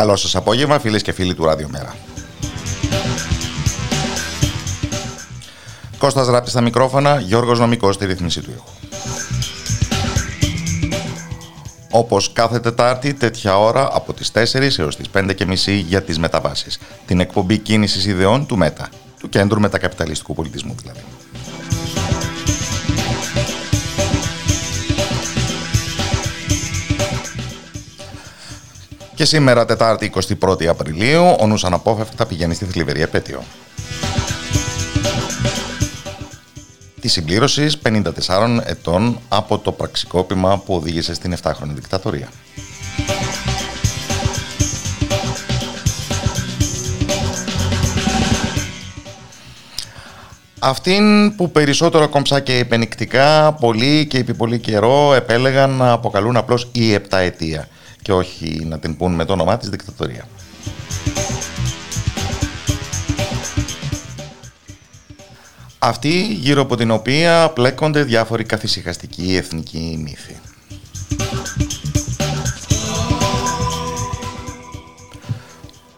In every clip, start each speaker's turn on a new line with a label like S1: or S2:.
S1: Καλό σας απόγευμα φίλες και φίλοι του Ράδιο Μέρα. Κώστας Ράπτης στα μικρόφωνα, Γιώργος Νομικός στη ρύθμιση του ήχου. Όπως κάθε Τετάρτη, τέτοια ώρα από τις 4 έως τις 5 και μισή για τις μεταβάσεις. Την εκπομπή κίνησης ιδεών του ΜΕΤΑ, του Κέντρου Μετακαπιταλιστικού Πολιτισμού δηλαδή. Και σήμερα, Τετάρτη 21η Απριλίου, ο νους αναπόφευκτα πηγαίνει στη θλιβερή επέτειο. Τη συμπλήρωσης 54 ετών από το πραξικόπημα που οδήγησε στην 7χρονη δικτατορία. Αυτήν που περισσότερο κομψά και υπενικτικά, πολύ και επί πολύ καιρό επέλεγαν να αποκαλούν απλώς η επταετία και όχι να την πούν με το όνομά της δικτατορία. Αυτή γύρω από την οποία πλέκονται διάφοροι καθησυχαστικοί εθνικοί μύθοι.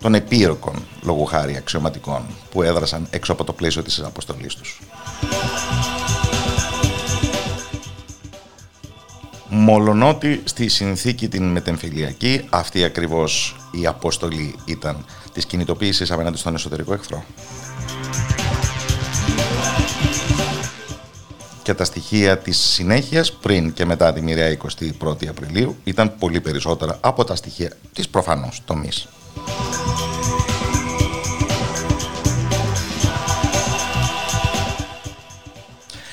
S1: των επίρροκων λόγου χάρη αξιωματικών που έδρασαν έξω από το πλαίσιο της αποστολής τους. Μολονότι στη συνθήκη την μετεμφυλιακή αυτή ακριβώς η αποστολή ήταν της κινητοποίησης απέναντι στον εσωτερικό εχθρό. Και τα στοιχεία της συνέχειας πριν και μετά τη μοιραία 21η Απριλίου ήταν πολύ περισσότερα από τα στοιχεία της προφανώς τομής.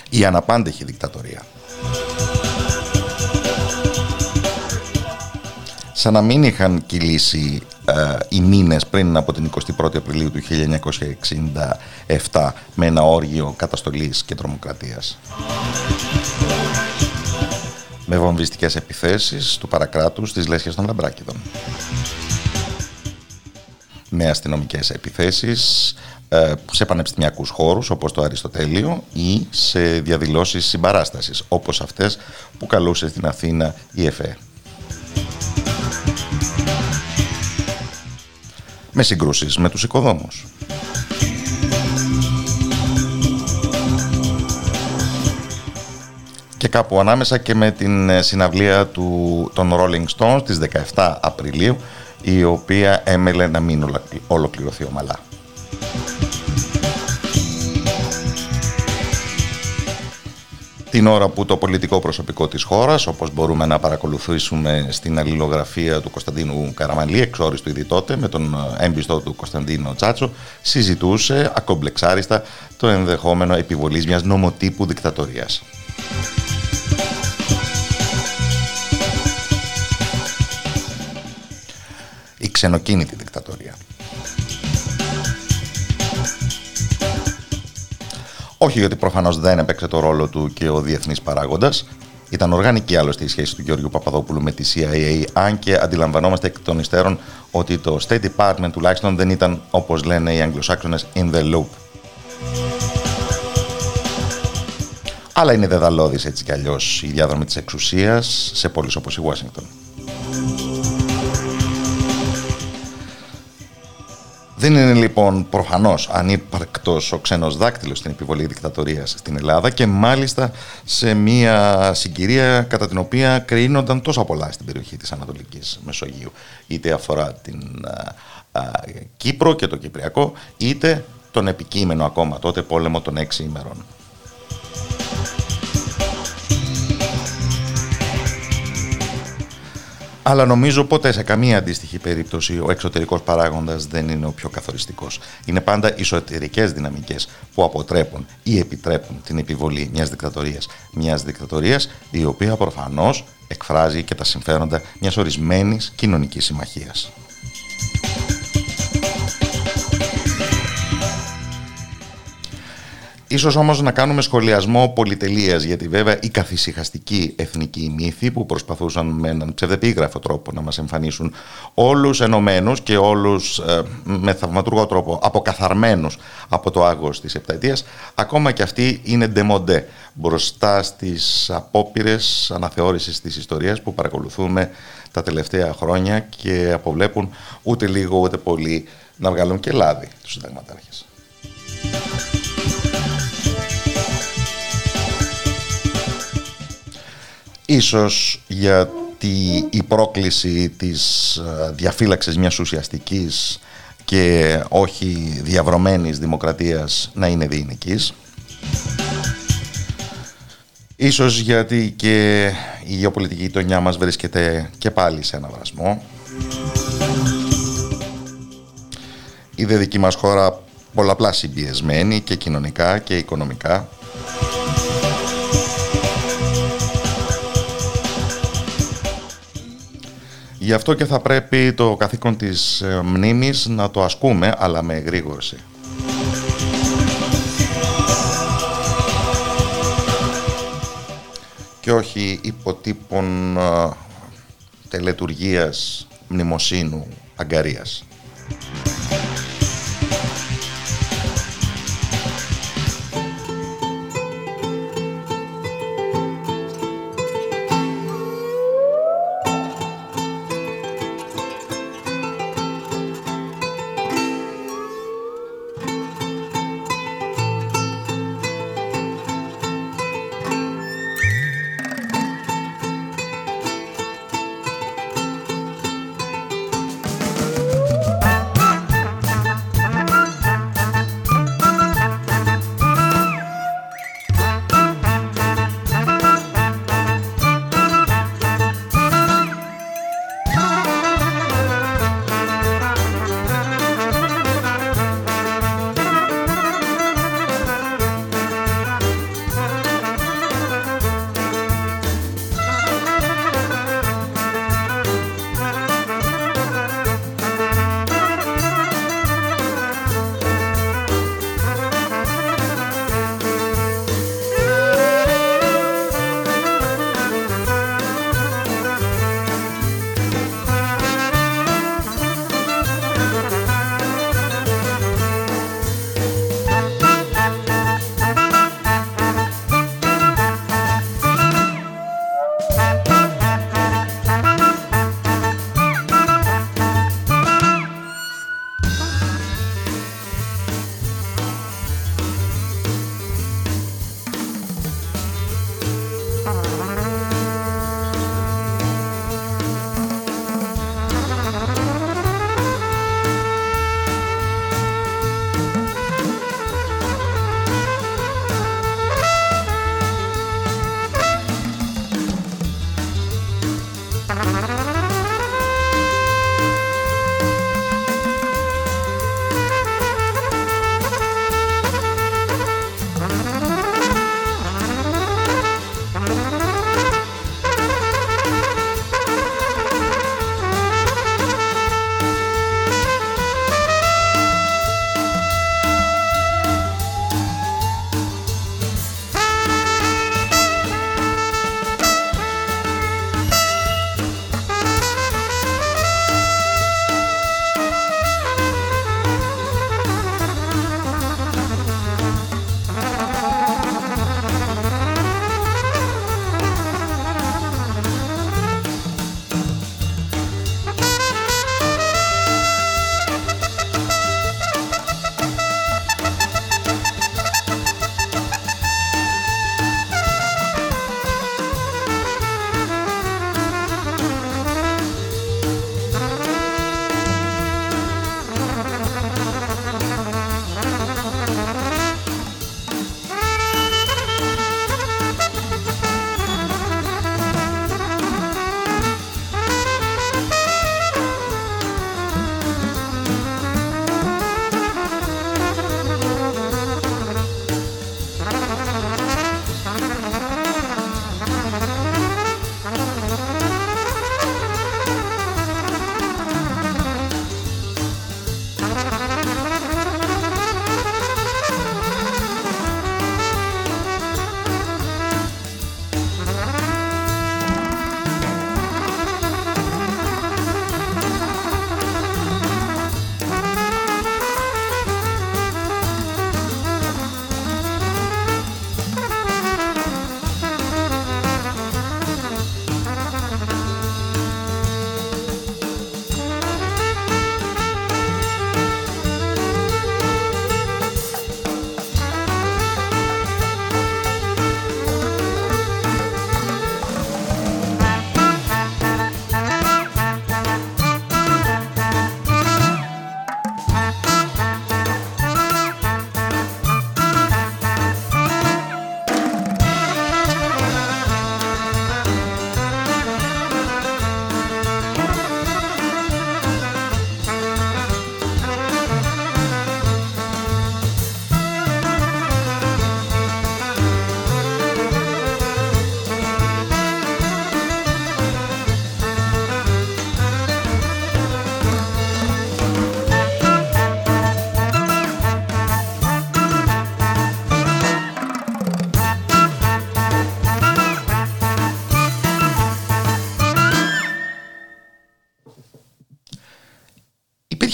S1: Η αναπάντεχη δικτατορία σαν να μην είχαν κυλήσει ε, οι μήνες πριν από την 21η Απριλίου του 1967 με ένα όργιο καταστολής και τρομοκρατίας. Με βομβιστικές επιθέσεις του παρακράτους στις λέσχες των Λαμπράκηδων. Με αστυνομικές επιθέσεις ε, σε πανεπιστημιακούς χώρους όπως το Αριστοτέλειο ή σε διαδηλώσεις συμπαράστασης όπως αυτές που καλούσε στην Αθήνα η ΕΦΕ. Με συγκρούσεις με τους οικοδόμους. Και κάπου ανάμεσα και με την ε, συναυλία του, των Rolling Stones της 17 Απριλίου, η οποία έμελε να μην ολοκληρωθεί ομαλά. Την ώρα που το πολιτικό προσωπικό της χώρας, όπως μπορούμε να παρακολουθήσουμε στην αλληλογραφία του Κωνσταντίνου Καραμαλή, εξόριστου ήδη τότε, με τον έμπιστο του Κωνσταντίνο Τσάτσο, συζητούσε ακομπλεξάριστα το ενδεχόμενο επιβολής μιας νομοτύπου δικτατορίας. Η ξενοκίνητη δικτατορία. Όχι γιατί προφανώς δεν έπαιξε το ρόλο του και ο διεθνής παράγοντας. Ήταν οργανική άλλωστε η σχέση του Γιώργου Παπαδόπουλου με τη CIA, αν και αντιλαμβανόμαστε εκ των υστέρων ότι το State Department τουλάχιστον δεν ήταν, όπως λένε οι Αγγλοσάξονες, in the loop. Αλλά είναι δεδαλώδης έτσι κι αλλιώς η διάδρομη της εξουσίας σε πόλεις όπως η Washington. Δεν είναι λοιπόν προφανώς ανύπαρκτος ο ξένος δάκτυλος στην επιβολή δικτατορίας στην Ελλάδα και μάλιστα σε μια συγκυρία κατά την οποία κρίνονταν τόσα πολλά στην περιοχή της Ανατολικής Μεσογείου. Είτε αφορά την Κύπρο και το Κυπριακό, είτε τον επικείμενο ακόμα τότε πόλεμο των έξι ημερών. Αλλά νομίζω ποτέ σε καμία αντίστοιχη περίπτωση ο εξωτερικός παράγοντας δεν είναι ο πιο καθοριστικός. Είναι πάντα οι εσωτερικές δυναμικές που αποτρέπουν ή επιτρέπουν την επιβολή μιας δικτατορίας. Μιας δικτατορίας η οποία προφανώς εκφράζει και τα συμφέροντα μιας ορισμένης κοινωνικής συμμαχίας. Ίσως όμως να κάνουμε σχολιασμό πολυτελείας, γιατί βέβαια οι καθησυχαστικοί εθνικοί μύθοι που προσπαθούσαν με έναν ψευδεπίγραφο τρόπο να μας εμφανίσουν όλους ενωμένους και όλους ε, με θαυματουργό τρόπο αποκαθαρμένους από το άγος της επταετίας, ακόμα και αυτοί είναι ντεμοντέ μπροστά στις απόπειρες αναθεώρησης της ιστορίας που παρακολουθούμε τα τελευταία χρόνια και αποβλέπουν ούτε λίγο ούτε πολύ να βγάλουν και λάδι τους συνταγματάρχες. Ίσως γιατί η πρόκληση της ε, διαφύλαξης μιας ουσιαστικής και όχι διαβρωμένης δημοκρατίας να είναι διεινικής. Ίσως γιατί και η γεωπολιτική γειτονιά μας βρίσκεται και πάλι σε ένα βρασμό. Η δε δική μας χώρα πολλαπλά συμπιεσμένη και κοινωνικά και οικονομικά Γι' αυτό και θα πρέπει το καθήκον της ε, μνήμης να το ασκούμε, αλλά με εγρήγορση. Και όχι υποτύπων ε, τελετουργίας μνημοσύνου αγκαρίας.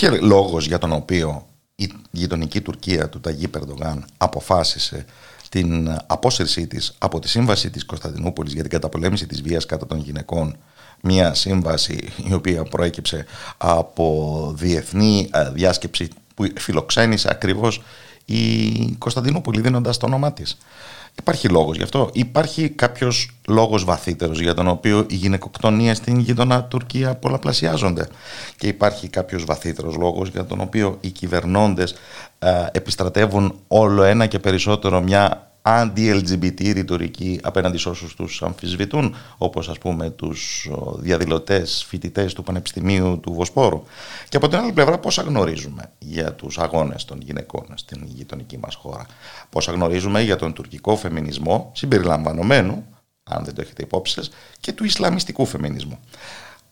S1: Υπήρχε λόγος για τον οποίο η γειτονική Τουρκία του Ταγί Περντογάν αποφάσισε την απόσυρσή της από τη σύμβαση της Κωνσταντινούπολης για την καταπολέμηση της βίας κατά των γυναικών μια σύμβαση η οποία προέκυψε από διεθνή ε, διάσκεψη που φιλοξένησε ακριβώς η Κωνσταντινούπολη δίνοντας το όνομά της. Υπάρχει λόγος γι' αυτό. Υπάρχει κάποιος λόγος βαθύτερος για τον οποίο οι γυναικοκτονίες στην γείτονα Τουρκία πολλαπλασιάζονται. Και υπάρχει κάποιος βαθύτερος λόγος για τον οποίο οι κυβερνώντες ε, επιστρατεύουν όλο ένα και περισσότερο μια αντι-LGBT ρητορική απέναντι σε όσους τους αμφισβητούν, όπως ας πούμε τους διαδηλωτές φοιτητές του Πανεπιστημίου του Βοσπόρου. Και από την άλλη πλευρά πόσα γνωρίζουμε για τους αγώνες των γυναικών στην γειτονική μας χώρα; Πόσα γνωρίζουμε για τον τουρκικό φεμινισμό συμπεριλαμβανομένου, αν δεν το έχετε υπόψη σας, και του Ισλαμιστικού φεμινισμού;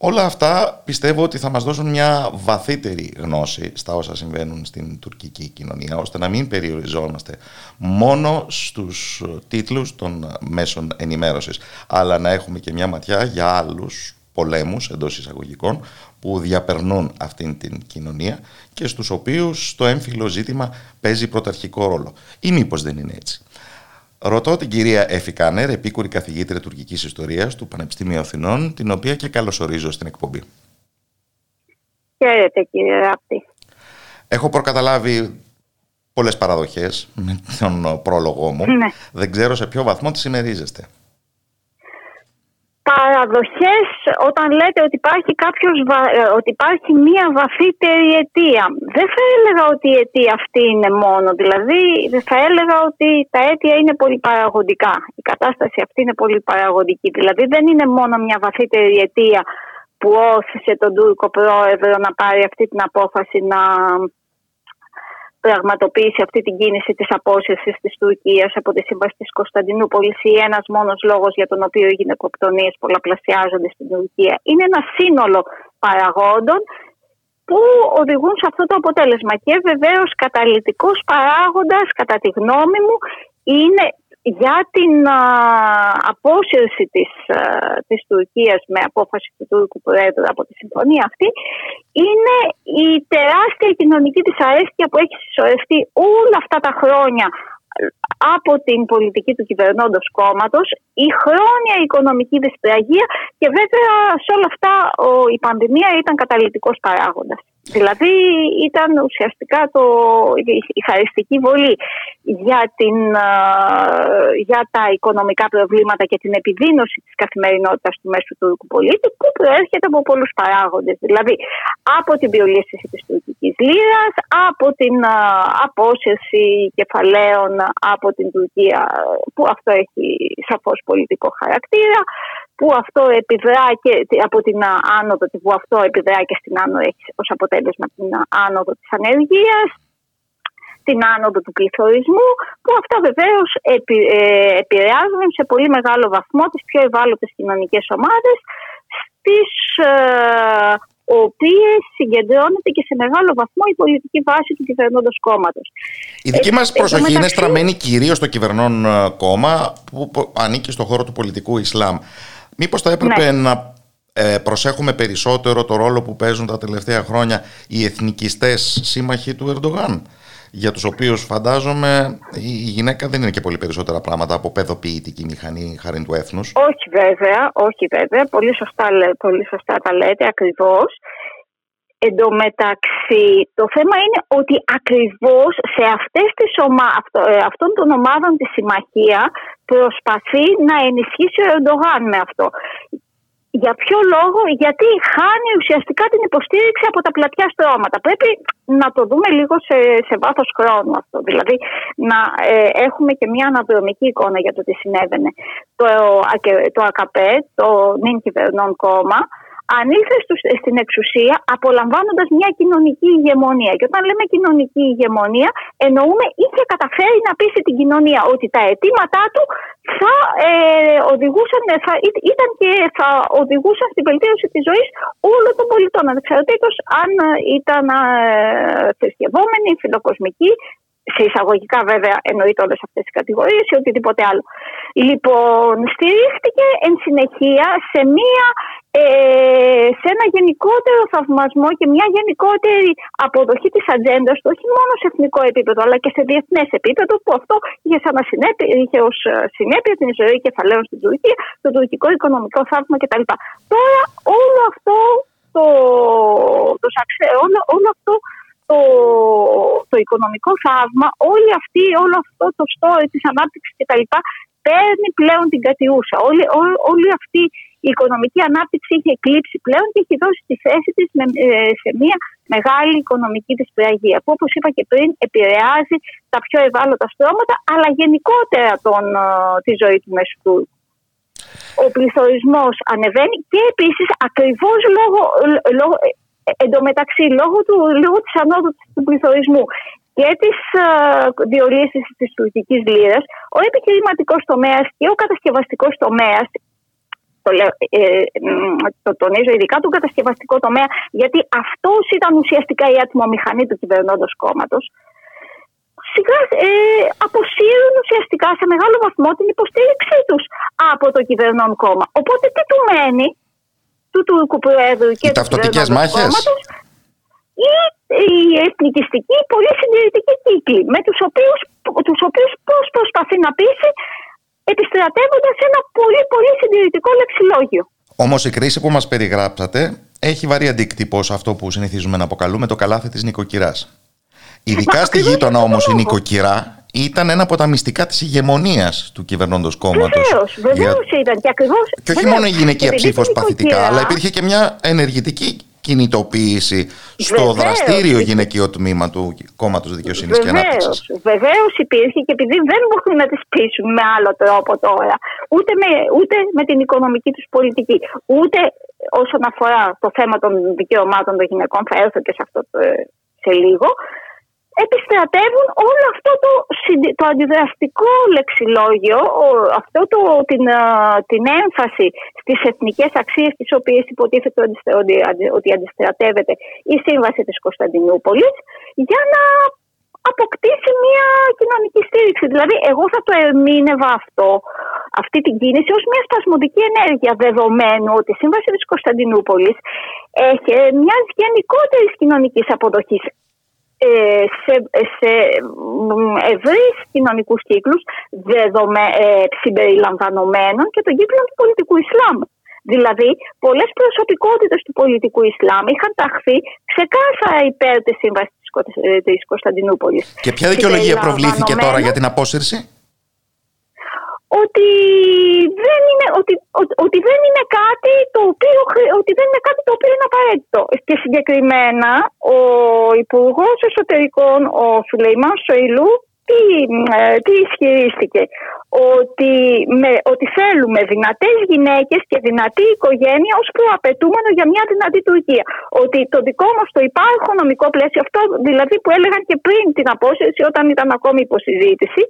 S1: Όλα αυτά πιστεύω ότι θα μας δώσουν μια βαθύτερη γνώση στα όσα συμβαίνουν στην τουρκική κοινωνία, ώστε να μην περιοριζόμαστε μόνο στους τίτλους των μέσων ενημέρωσης, αλλά να έχουμε και μια ματιά για άλλους πολέμους εντός εισαγωγικών που διαπερνούν αυτήν την κοινωνία και στους οποίους το έμφυλο ζήτημα παίζει πρωταρχικό ρόλο. Ή μήπως δεν είναι έτσι. Ρωτώ την κυρία Εφη Κάνερ, επίκουρη καθηγήτρια τουρκικής ιστορίας του Πανεπιστημίου Αθηνών, την οποία και καλωσορίζω στην εκπομπή.
S2: Χαίρετε κύριε Ράπτη.
S1: Έχω προκαταλάβει πολλές παραδοχές με τον πρόλογό μου. Ναι. Δεν ξέρω σε ποιο βαθμό τις ημερίζεστε
S2: παραδοχές όταν λέτε ότι υπάρχει, κάποιος, ε, ότι υπάρχει μία βαθύτερη αιτία. Δεν θα έλεγα ότι η αιτία αυτή είναι μόνο. Δηλαδή θα έλεγα ότι τα αίτια είναι πολύ παραγωγικά. Η κατάσταση αυτή είναι πολύ παραγωγική. Δηλαδή δεν είναι μόνο μια βαθύτερη αιτία που όθησε τον Τούρκο πρόεδρο να πάρει αυτή την απόφαση να πραγματοποιήσει αυτή την κίνηση της απόσυρσης της Τουρκίας από τη Σύμβαση της Κωνσταντινούπολης ή ένας μόνος λόγος για τον οποίο οι γυναικοκτονίες πολλαπλασιάζονται στην Τουρκία. Είναι ένα σύνολο παραγόντων που οδηγούν σε αυτό το αποτέλεσμα. Και βεβαίως καταλητικός παράγοντας, κατά τη γνώμη μου, είναι για την α, απόσυρση της, α, της Τουρκίας με απόφαση του Τούρκου Πρόεδρου από τη συμφωνία αυτή είναι η τεράστια κοινωνική δυσαρέσκεια που έχει συσσωρευτεί όλα αυτά τα χρόνια από την πολιτική του κυβερνώντος κόμματος, η χρόνια οικονομική δυσπραγία και βέβαια σε όλα αυτά ο, η πανδημία ήταν καταλητικός παράγοντας. Δηλαδή ήταν ουσιαστικά το, η χαριστική βολή για, την, για τα οικονομικά προβλήματα και την επιδείνωση της καθημερινότητας του μέσου τουρκου πολίτη που προέρχεται από πολλούς παράγοντες. Δηλαδή από την βιολίστηση της τουρκικής λίρας, από την απόσυρση κεφαλαίων από την Τουρκία που αυτό έχει σαφώς πολιτικό χαρακτήρα, που αυτό επιδρά και από την άνοδο, που αυτό επιδρά και στην άνοδο έχει ως αποτέλεσμα την άνοδο της ανεργίας, την άνοδο του πληθωρισμού, που αυτά βεβαίως επι, ε, επηρεάζουν σε πολύ μεγάλο βαθμό τις πιο ευάλωτες κοινωνικές ομάδες, στις ε, οποίες συγκεντρώνεται και σε μεγάλο βαθμό η πολιτική βάση του κυβερνώντος κόμματος.
S1: Η δική ε, μας προσοχή είναι στραμμένη κυρίως στο κυβερνών κόμμα που ανήκει στον χώρο του πολιτικού Ισλάμ. Μήπως θα έπρεπε ναι. να ε, προσέχουμε περισσότερο το ρόλο που παίζουν τα τελευταία χρόνια οι εθνικιστές σύμμαχοι του Ερντογάν για τους οποίους φαντάζομαι η γυναίκα δεν είναι και πολύ περισσότερα πράγματα από παιδοποιητική μηχανή χάρη του έθνους.
S2: Όχι βέβαια, όχι βέβαια, πολύ σωστά, πολύ σωστά τα λέτε ακριβώς. Εν τω μεταξύ, το θέμα είναι ότι ακριβώς σε αυτές τις ομα... Ε, αυτών των ομάδων της συμμαχία προσπαθεί να ενισχύσει ο Ερντογάν με αυτό. Για ποιο λόγο, γιατί χάνει ουσιαστικά την υποστήριξη από τα πλατιά στρώματα. Πρέπει να το δούμε λίγο σε, σε βάθος χρόνου αυτό. Δηλαδή να ε, έχουμε και μια αναδρομική εικόνα για το τι συνέβαινε. Το, το ΑΚΠ, το νυν κυβερνών κόμμα, ανήλθε στην εξουσία απολαμβάνοντας μια κοινωνική ηγεμονία. Και όταν λέμε κοινωνική ηγεμονία εννοούμε είχε καταφέρει να πείσει την κοινωνία ότι τα αιτήματά του θα ε, οδηγούσαν, θα, ήταν και θα οδηγούσαν στην βελτίωση της ζωής όλων των πολιτών ανεξαρτήτως αν ήταν ε, θρησκευόμενοι, φιλοκοσμικοί σε εισαγωγικά βέβαια εννοείται όλες αυτές τις κατηγορίες ή οτιδήποτε άλλο. Λοιπόν, στηρίχτηκε εν συνεχεία σε, μία, ε, σε ένα γενικότερο θαυμασμό και μια γενικότερη αποδοχή της ατζέντας του, όχι μόνο σε εθνικό επίπεδο, αλλά και σε διεθνές επίπεδο, που αυτό είχε, σαν συνέπεια, είχε ως ε, συνέπεια την ζωή κεφαλαίων στην Τουρκία, το τουρκικό οικονομικό θαύμα κτλ. Τώρα όλο αυτό το, το, όλο, όλο αυτό το, το οικονομικό θαύμα, όλη αυτή, όλο αυτό το story της ανάπτυξης κτλ. παίρνει πλέον την κατιούσα. Όλη, όλη αυτή η οικονομική ανάπτυξη είχε εκλείψει πλέον και έχει δώσει τη θέση της ε, σε μια μεγάλη οικονομική της πραγία που όπως είπα και πριν επηρεάζει τα πιο ευάλωτα στρώματα αλλά γενικότερα τον, ε, τη ζωή του μέσου Ο πληθωρισμός ανεβαίνει και επίσης ακριβώς λόγω, λόγω Εν τω μεταξύ, λόγω, του, λόγω της ανόδου του πληθωρισμού και της uh, διορύσης της τουρκικής λίρας, ο επιχειρηματικός τομέας και ο κατασκευαστικός τομέας το, ε, το τονίζω ειδικά τον κατασκευαστικό τομέα, γιατί αυτός ήταν ουσιαστικά η ατμομηχανή του κυβερνώντος κόμματος. Σιγά ε, αποσύρουν ουσιαστικά σε μεγάλο βαθμό την υποστήριξή τους από το κυβερνών κόμμα. Οπότε τι του μένει, του Τούρκου Προέδρου και
S1: του ταυτοτικές μάχες;
S2: ή η εθνικιστική πολύ συντηρητική κύκλη με τους οποίους, τους οποίους πώς προσπαθεί να πείσει επιστρατεύοντας ένα πολύ πολύ συντηρητικό λεξιλόγιο.
S1: Όμως η κρίση που μας περιγράψατε έχει βαρύ αντίκτυπο σε αυτό που συνηθίζουμε να αποκαλούμε το καλάθι της νοικοκυράς. Ειδικά στη γείτονα όμως η νοικοκυρά ήταν ένα από τα μυστικά της ηγεμονίας του κυβερνώντος κόμματος.
S2: Βεβαίως, βεβαίως ήταν. Και, ακριβώς,
S1: και όχι μόνο η γυναικεία ψήφος παθητικά, αλλά υπήρχε και μια ενεργητική κινητοποίηση στο βεβαίως. δραστήριο γυναικείο τμήμα του κόμματος Δικαιοσύνης και Ανάπτυξης.
S2: Βεβαίως υπήρχε και επειδή δεν μπορούν να τις πείσουν με άλλο τρόπο τώρα, ούτε με, ούτε με την οικονομική τους πολιτική, ούτε όσον αφορά το θέμα των δικαιωμάτων των γυναικών, θα έρθω και σε αυτό σε λίγο, επιστρατεύουν όλο αυτό το, το αντιδραστικό λεξιλόγιο, αυτό το, την, την έμφαση στις εθνικές αξίες τις οποίες υποτίθεται ότι, ότι αντιστρατεύεται η Σύμβαση της Κωνσταντινούπολης για να αποκτήσει μια κοινωνική στήριξη. Δηλαδή, εγώ θα το ερμήνευα αυτό, αυτή την κίνηση ως μια σπασμωδική ενέργεια, δεδομένου ότι η Σύμβαση της Κωνσταντινούπολης έχει μια γενικότερη κοινωνικής αποδοχής ε, σε, σε ευρύς κοινωνικούς κύκλους δεδομέ, ε, συμπεριλαμβανομένων και των κύκλων του πολιτικού Ισλάμ. Δηλαδή, πολλές προσωπικότητες του πολιτικού Ισλάμ είχαν ταχθεί ξεκάθαρα υπέρ της σύμβασης της Κωνσταντινούπολης.
S1: Και ποια δικαιολογία προβλήθηκε τώρα για την απόσυρση;
S2: Ότι δεν είναι, ότι, ότι, δεν είναι κάτι το οποίο, ότι δεν είναι κάτι το οποίο είναι απαραίτητο. Και συγκεκριμένα ο Υπουργός Εσωτερικών, ο Σουλεϊμάν Σοηλού, τι, ε, τι ισχυρίστηκε, ότι, με, ότι θέλουμε δυνατές γυναίκες και δυνατή οικογένεια ως προαπαιτούμενο για μια δυνατή Τουρκία. Ότι το δικό μας το υπάρχον νομικό πλαίσιο, αυτό δηλαδή που έλεγαν και πριν την απόσυρση όταν ήταν ακόμη υποσυζήτηση,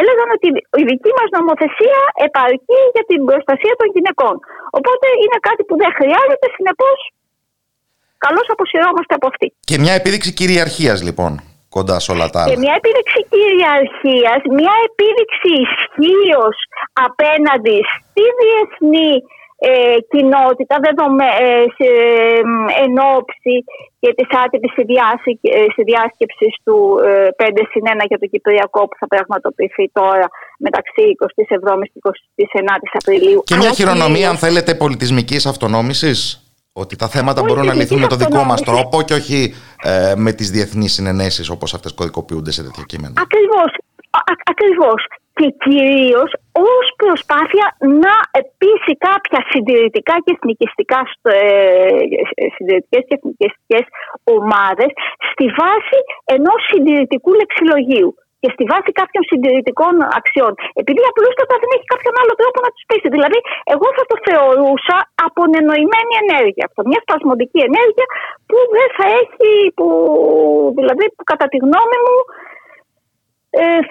S2: έλεγαν ότι η δική μας νομοθεσία επαρκεί για την προστασία των γυναικών. Οπότε είναι κάτι που δεν χρειάζεται, συνεπώς καλώς αποσυρώμαστε από αυτή.
S1: Και μια επίδειξη κυριαρχίας λοιπόν κοντά σε όλα τα άλλα.
S2: Και μια επίδειξη κυριαρχίας, μια επίδειξη ισχύως απέναντι στη διεθνή ε, κοινότητα δεδομέ, ε, σε, ε, εν ώψη και της άτυπης συνδιάσκεψης του ε, 5 συν 1 για το Κυπριακό που θα πραγματοποιηθεί τώρα μεταξύ 27 και 29 Απριλίου.
S1: Και μια χειρονομία αν θέλετε πολιτισμικής αυτονόμησης. Ότι τα θέματα μπορούν να λυθούν με το δικό μας τρόπο και όχι ε, με τις διεθνείς συνενέσεις όπως αυτές κωδικοποιούνται σε τέτοια κείμενα.
S2: Ακριβώς. Ακριβώς και κυρίως ως προσπάθεια να πείσει κάποια συντηρητικά και εθνικιστικά ε, συντηρητικές και εθνικιστικές ομάδες στη βάση ενός συντηρητικού λεξιλογίου και στη βάση κάποιων συντηρητικών αξιών. Επειδή απλούστατα δεν έχει κάποιον άλλο τρόπο να τους πείσει. Δηλαδή, εγώ θα το θεωρούσα απονενοημένη ενέργεια αυτό. Μια σπασμωδική ενέργεια που δεν θα έχει, που, δηλαδή, που κατά τη γνώμη μου ε,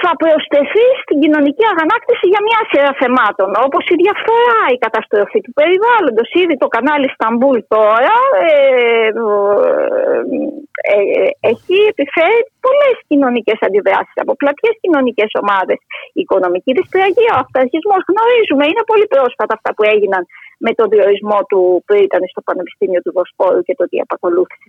S2: θα προσθεθεί στην κοινωνική αγανάκτηση για μια σειρά θεμάτων, όπως η διαφορά, η καταστροφή του περιβάλλοντος. Ήδη το κανάλι Σταμπούλ τώρα ε, ε, έχει επιφέρει πολλές κοινωνικές αντιδράσεις από πλατιές κοινωνικές ομάδες. Η οικονομική δυσπραγία, ο αυταρχισμός γνωρίζουμε, είναι πολύ πρόσφατα αυτά που έγιναν με τον διορισμό του που ήταν στο Πανεπιστήμιο του Βοσπόρου και το τι απακολούθησε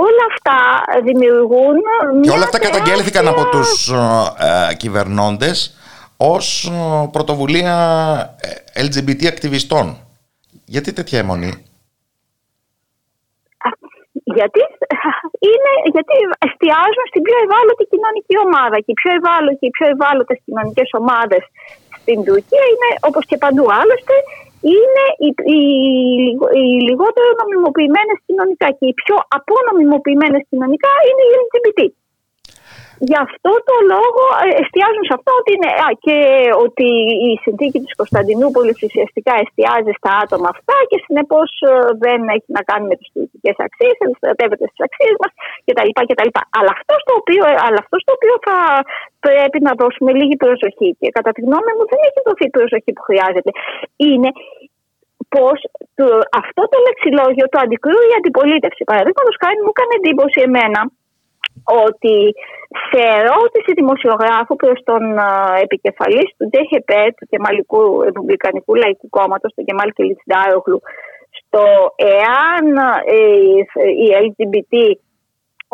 S2: όλα αυτά δημιουργούν.
S1: Και όλα αυτά καταγγέλθηκαν από τους ε, ε, κυβερνώντες ως ε, πρωτοβουλία ε, LGBT ακτιβιστών. Γιατί τέτοια αιμονή;
S2: Γιατί, είναι, γιατί εστιάζουν στην πιο ευάλωτη κοινωνική ομάδα και οι πιο ευάλωτοι, οι πιο ευάλωτες κοινωνικές ομάδες στην Τουρκία είναι όπως και παντού άλλωστε είναι οι, οι, οι λιγότερο νομιμοποιημένες κοινωνικά και οι πιο απονομιμοποιημένες κοινωνικά είναι οι LGBT. Γι' αυτό το λόγο ε, εστιάζουν σε αυτό ότι είναι, α, και ότι η συνθήκη της Κωνσταντινούπολης ουσιαστικά εστιάζει στα άτομα αυτά και συνεπώς ε, δεν έχει να κάνει με τις πολιτικές αξίες, δεν στρατεύεται στις αξίες μας κτλ. κτλ. Αλλά, αυτό στο οποίο, ε, αλλά αυτό στο οποίο θα πρέπει να δώσουμε λίγη προσοχή και κατά τη γνώμη μου δεν έχει δοθεί η προσοχή που χρειάζεται είναι πως αυτό το λεξιλόγιο το αντικρούει η αντιπολίτευση. Παραδείγματος χάρη μου έκανε εντύπωση εμένα ότι σε ερώτηση δημοσιογράφου προς τον επικεφαλής του ΤΕΧΕΠΕ, του Κεμαλικού Ρεπουμπλικανικού Λαϊκού Κόμματος, τον Κεμάλ Κιλιτσντάρογλου, στο εάν ε, η LGBT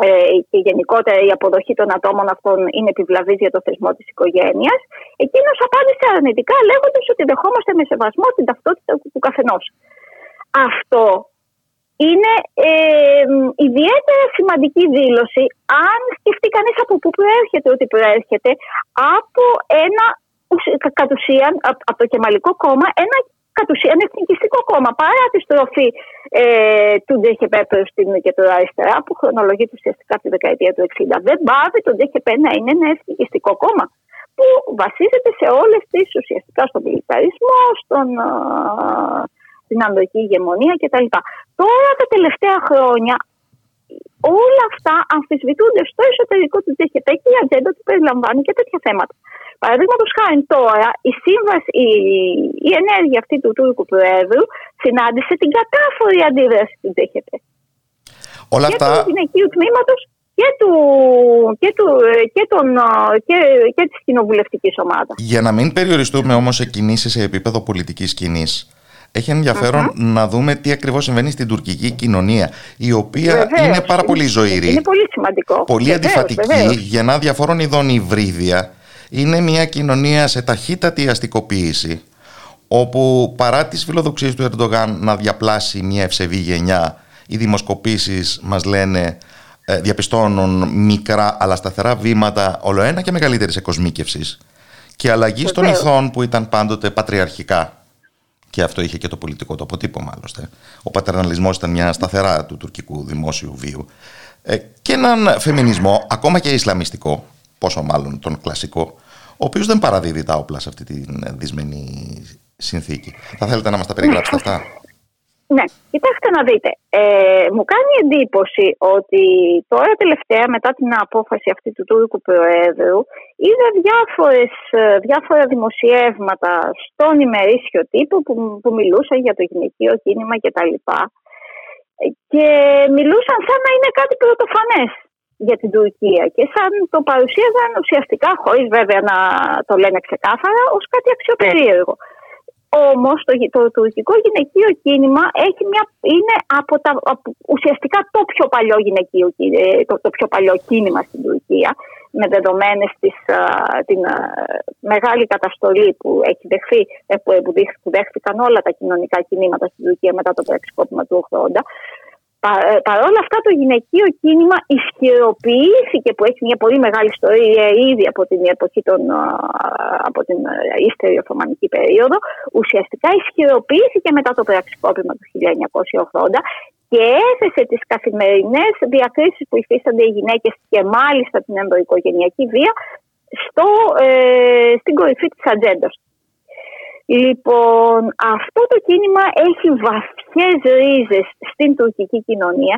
S2: ε, και γενικότερα η αποδοχή των ατόμων αυτών είναι επιβλαβής για το θεσμό της οικογένειας. Εκείνος απάντησε αρνητικά λέγοντας ότι δεχόμαστε με σεβασμό την ταυτότητα του καθενός. Αυτό είναι ε, ιδιαίτερα σημαντική δήλωση αν σκεφτεί κανείς από πού προέρχεται ότι προέρχεται από ένα κατ' ουσίαν από το Κεμαλικό κόμμα ένα κατ' ουσίαν εθνικιστικό κόμμα παρά τη στροφή ε, του Ντέχεπέ προς την κεντρά αριστερά που χρονολογείται ουσιαστικά από τη δεκαετία του 60. Δεν πάβει το Ντέχεπέ να είναι ένα εθνικιστικό κόμμα που βασίζεται σε όλες τις ουσιαστικά στον μιλιταρισμό, στον, στην ανδρική ηγεμονία κτλ. Τώρα τα τελευταία χρόνια όλα αυτά αμφισβητούνται στο εσωτερικό του ΤΣΕΠ και η ατζέντα του περιλαμβάνει και τέτοια θέματα. Παραδείγματος χάρη τώρα, η, σύμβαση, η, η ενέργεια αυτή του Τούρκου Προέδρου συνάντησε την κατάφορη αντίδραση του ΤΣΕΠ.
S1: Όλα και αυτά...
S2: του γυναικείου τμήματος και, του, και, του, και, τον, και, και της κοινοβουλευτικής ομάδας.
S1: Για να μην περιοριστούμε όμως σε κινήσεις σε επίπεδο πολιτικής κοινής, έχει να δούμε τι ακριβώς συμβαίνει στην τουρκική κοινωνία, η οποία είναι πάρα πολύ ζωηρή.
S2: Είναι πολύ σημαντικό.
S1: Πολύ βεβαίως, αντιφατική, βεβαίως. γεννά διαφόρων ειδών υβρίδια. Είναι μια κοινωνία σε ταχύτατη αστικοποίηση, όπου παρά τις φιλοδοξίες του Ερντογάν να διαπλάσει μια ευσεβή γενιά, οι δημοσκοπήσεις μας λένε ε, διαπιστώνουν μικρά αλλά σταθερά βήματα ολοένα και μεγαλύτερης εκοσμίκευσης και αλλαγής των ηθών που ήταν πάντοτε πατριαρχικά και αυτό είχε και το πολιτικό το αποτύπωμα άλλωστε. Ο πατερναλισμός ήταν μια σταθερά του τουρκικού δημόσιου βίου. Ε, και έναν φεμινισμό, ακόμα και ισλαμιστικό, πόσο μάλλον τον κλασικό, ο οποίος δεν παραδίδει τα όπλα σε αυτή τη δυσμενή συνθήκη. Θα θέλετε να μας τα περιγράψετε αυτά;
S2: Ναι, κοιτάξτε να δείτε. Ε, μου κάνει εντύπωση ότι τώρα τελευταία μετά την απόφαση αυτή του Τούρκου Προέδρου είδα διάφορες, ε, διάφορα δημοσιεύματα στον ημερήσιο τύπο που, που μιλούσαν για το γυναικείο κίνημα κτλ. Και μιλούσαν σαν να είναι κάτι πρωτοφανές για την Τουρκία και σαν το παρουσίαζαν ουσιαστικά, χωρίς βέβαια να το λένε ξεκάθαρα, ως κάτι αξιοπερίεργο. Όμως το, το τουρκικό γυναικείο κίνημα έχει μια, είναι από τα, ουσιαστικά το πιο παλιό γυναικείο ε, το, το πιο παλιό κίνημα στην Τουρκία με δεδομένες την μεγάλη καταστολή που έχει δεχθεί, ε, που, που δέχθηκαν όλα τα κοινωνικά κινήματα στην Τουρκία μετά το πραξικόπημα του 80 ε, Παρ' όλα αυτά το γυναικείο κίνημα ισχυροποιήθηκε που έχει μια πολύ μεγάλη ιστορία ήδη από την εποχή των, από την ύστερη Οθωμανική περίοδο ουσιαστικά ισχυροποιήθηκε μετά το πραξικόπημα του 1980 και έθεσε τις καθημερινές διακρίσεις που υφίστανται οι γυναίκες και μάλιστα την ενδοοικογενειακή βία στο, ε, στην κορυφή της ατζέντας Λοιπόν, αυτό το κίνημα έχει βαθιές ρίζες στην τουρκική κοινωνία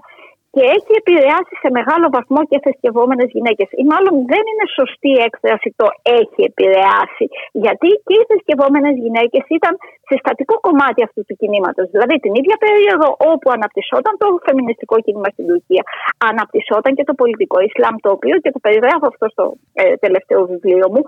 S2: και έχει επηρεάσει σε μεγάλο βαθμό και θρησκευόμενες γυναίκες. Ή μάλλον δεν είναι σωστή έκφραση το έχει επηρεάσει, γιατί και οι θρησκευόμενες γυναίκες ήταν συστατικό κομμάτι αυτού του κινήματος. Δηλαδή την ίδια περίοδο όπου αναπτυσσόταν το φεμινιστικό κίνημα στην Τουρκία, αναπτυσσόταν και το πολιτικό Ισλάμ, το οποίο και το περιγράφω αυτό στο ε, τελευταίο βιβλίο μου,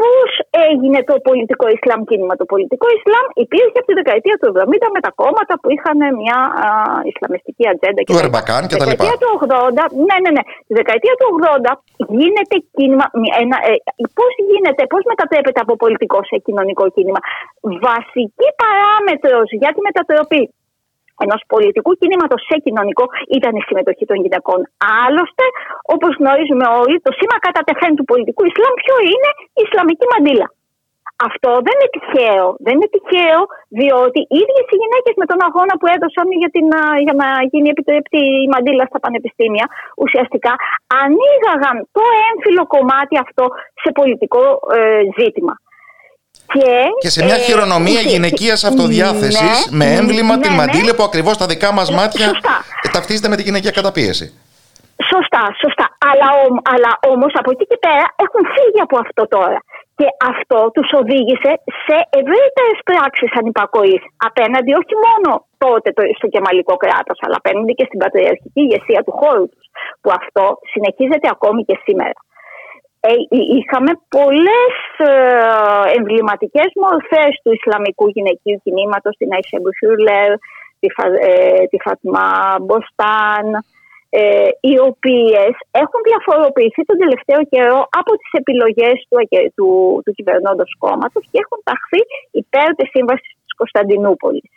S2: Πώς έγινε το πολιτικό Ισλάμ κίνημα. Το πολιτικό Ισλάμ υπήρχε από τη δεκαετία του 70 με τα κόμματα που είχαν μια α, Ισλαμιστική ατζέντα.
S1: Του Ερμπακάν και τα λοιπά.
S2: Του 80, ναι, ναι, ναι. Τη δεκαετία του 80 γίνεται κίνημα. Ένα, ε, πώς γίνεται, πώς μετατρέπεται από πολιτικό σε κοινωνικό κίνημα. Βασική παράμετρος για τη μετατροπή ενός πολιτικού κινήματος σε κοινωνικό ήταν η συμμετοχή των γυναικών. Άλλωστε, όπως γνωρίζουμε όλοι, το σήμα κατά τεχέν του πολιτικού Ισλάμ ποιο είναι; Η Ισλαμική μαντήλα. Αυτό δεν είναι τυχαίο. Δεν είναι τυχαίο, διότι οι ίδιες οι γυναίκες με τον αγώνα που έδωσαν για, την, για να γίνει επιτρεπτή η μαντήλα στα πανεπιστήμια, ουσιαστικά ανοίγαγαν το έμφυλο κομμάτι αυτό σε πολιτικό ε, ζήτημα.
S1: Και, και σε μια ε, χειρονομία γυναικείας αυτοδιάθεσης ναι, με έμβλημα ναι, την ναι. μαντήλα που ακριβώς στα δικά μας μάτια σωστά. ταυτίζεται με την γυναικεία καταπίεση.
S2: Σωστά, σωστά. Αλλά, αλλά όμως από εκεί και πέρα έχουν φύγει από αυτό τώρα. Και αυτό τους οδήγησε σε ευρύτερες πράξεις ανυπακοή απέναντι όχι μόνο τότε στο κεμαλικό κράτος, αλλά απέναντι και στην πατριαρχική ηγεσία του χώρου τους. Που αυτό συνεχίζεται ακόμη και σήμερα. Ε, είχαμε πολλές ε, εμβληματικές μορφές του Ισλαμικού γυναικείου κινήματος, την Άισε Μπουσούρλερ, τη, ε, τη Φατμά Μποστάν, ε, οι οποίες έχουν διαφοροποιηθεί τον τελευταίο καιρό από τις επιλογές του, του, του κυβερνώντος κόμματος και έχουν ταχθεί υπέρ της σύμβασης της Κωνσταντινούπολης.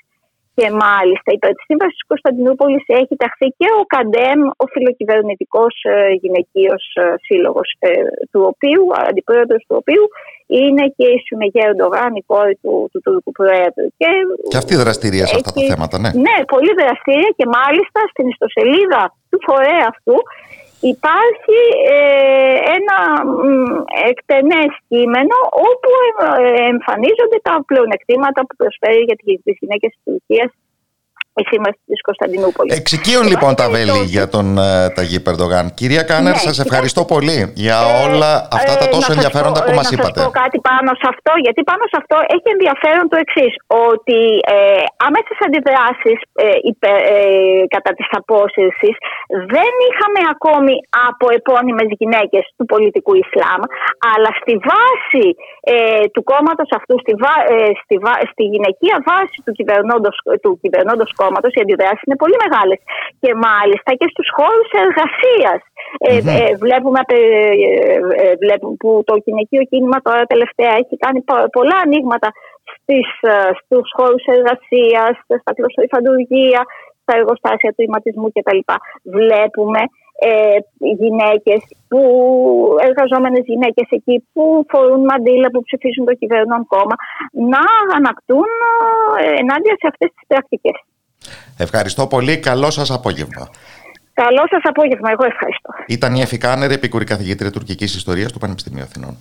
S2: Και μάλιστα υπέρ τη σύμβαση της Κωνσταντινούπολης έχει ταχθεί και ο ΚΑΝΤΕΜ, ο φιλοκυβερνητικός ε, γυναικείος ε, σύλλογος, ε, του οποίου, αντιπρόεδρος του οποίου είναι και η Σουμεγέ Ντογάν, η κόρη του, του Τουρκού Προέδρου.
S1: Και, και αυτή δραστηρία σε αυτά τα θέματα, ναι.
S2: Ναι, πολύ δραστηρία και μάλιστα στην ιστοσελίδα του φορέα αυτού υπάρχει ε, ένα εκτενές κείμενο όπου ε, εμφανίζονται τα πλεονεκτήματα που προσφέρει για τις γυναίκες της Τουρκίας η σύμβαση της Κωνσταντινούπολης.
S1: Εξοικείων λοιπόν τα βέλη για τον uh, Ταγί Περντογάν. Κυρία Κάνερ, ναι, σας ευχαριστώ πολύ για ε, όλα αυτά τα τόσο ενδιαφέροντα που μας είπατε.
S2: Να πω κάτι πάνω σε αυτό, γιατί πάνω σε αυτό έχει ενδιαφέρον το εξής, ότι ε, άμεσες αντιδράσεις ε, ε, κατά της απόσυρσης δεν είχαμε ακόμη από επώνυμες γυναίκες του πολιτικού Ισλάμ, αλλά στη βάση ε, του κόμματος αυτού, στη, ε, στη, στη γυναικεία βάση του κυβερνώντος του κόμματος, οι αντιδράσεις είναι πολύ μεγάλες. Και μάλιστα και στους χώρους εργασίας. Ε, ε, βλέπουμε, ε, ε, βλέπουμε που το γυναικείο κίνημα τώρα τελευταία έχει κάνει πολλά ανοίγματα στις, στους χώρους εργασίας, στα κλωστοϊφαντουργία, στα εργοστάσια του ηματισμού κτλ. Βλέπουμε ε, γυναίκες που, εργαζόμενες γυναίκες εκεί που φορούν μαντήλα, που ψηφίζουν το κυβερνών κόμμα να ανακτούν ενάντια σε αυτές τις πρακτικές.
S1: Ευχαριστώ πολύ. Καλό σας απόγευμα.
S2: Καλό σας απόγευμα. Εγώ ευχαριστώ.
S1: Ήταν η Εφη Κάνερ, επικουρή καθηγήτρια τουρκικής ιστορίας του Πανεπιστημίου Αθηνών.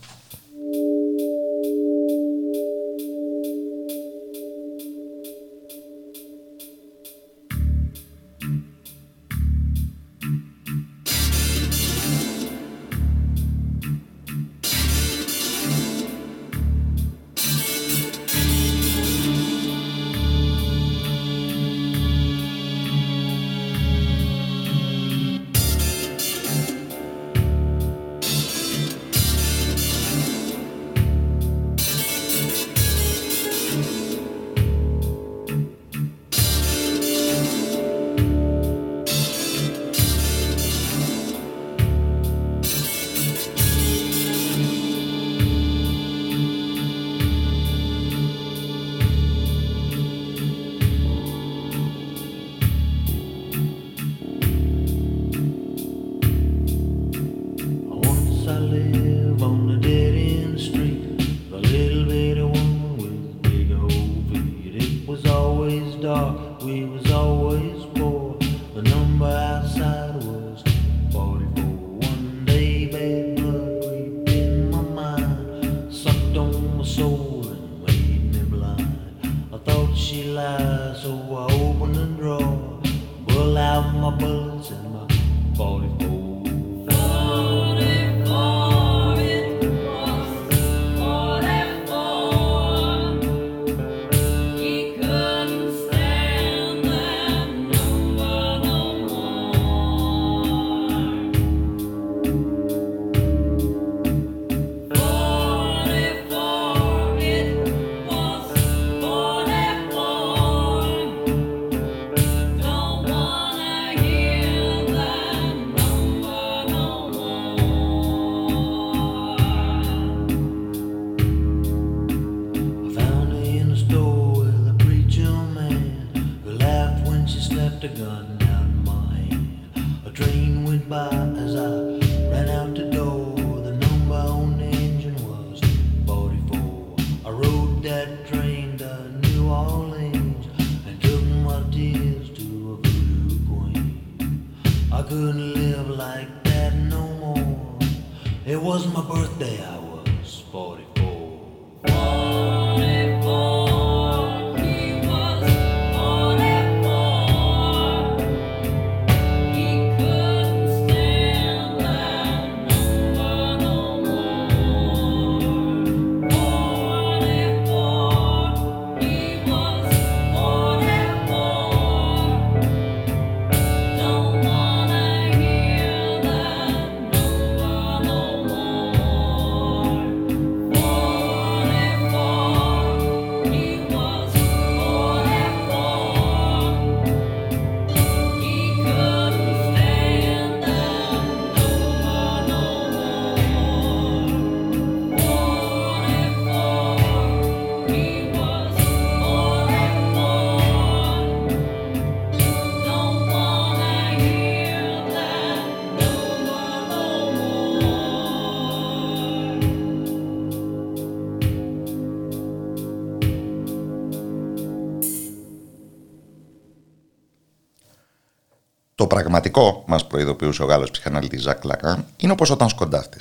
S1: Πραγματικό, μας προειδοποιούσε ο Γάλλος ψυχαναλυτής Ζακ Λακάν, είναι όπως όταν σκοντάφτει.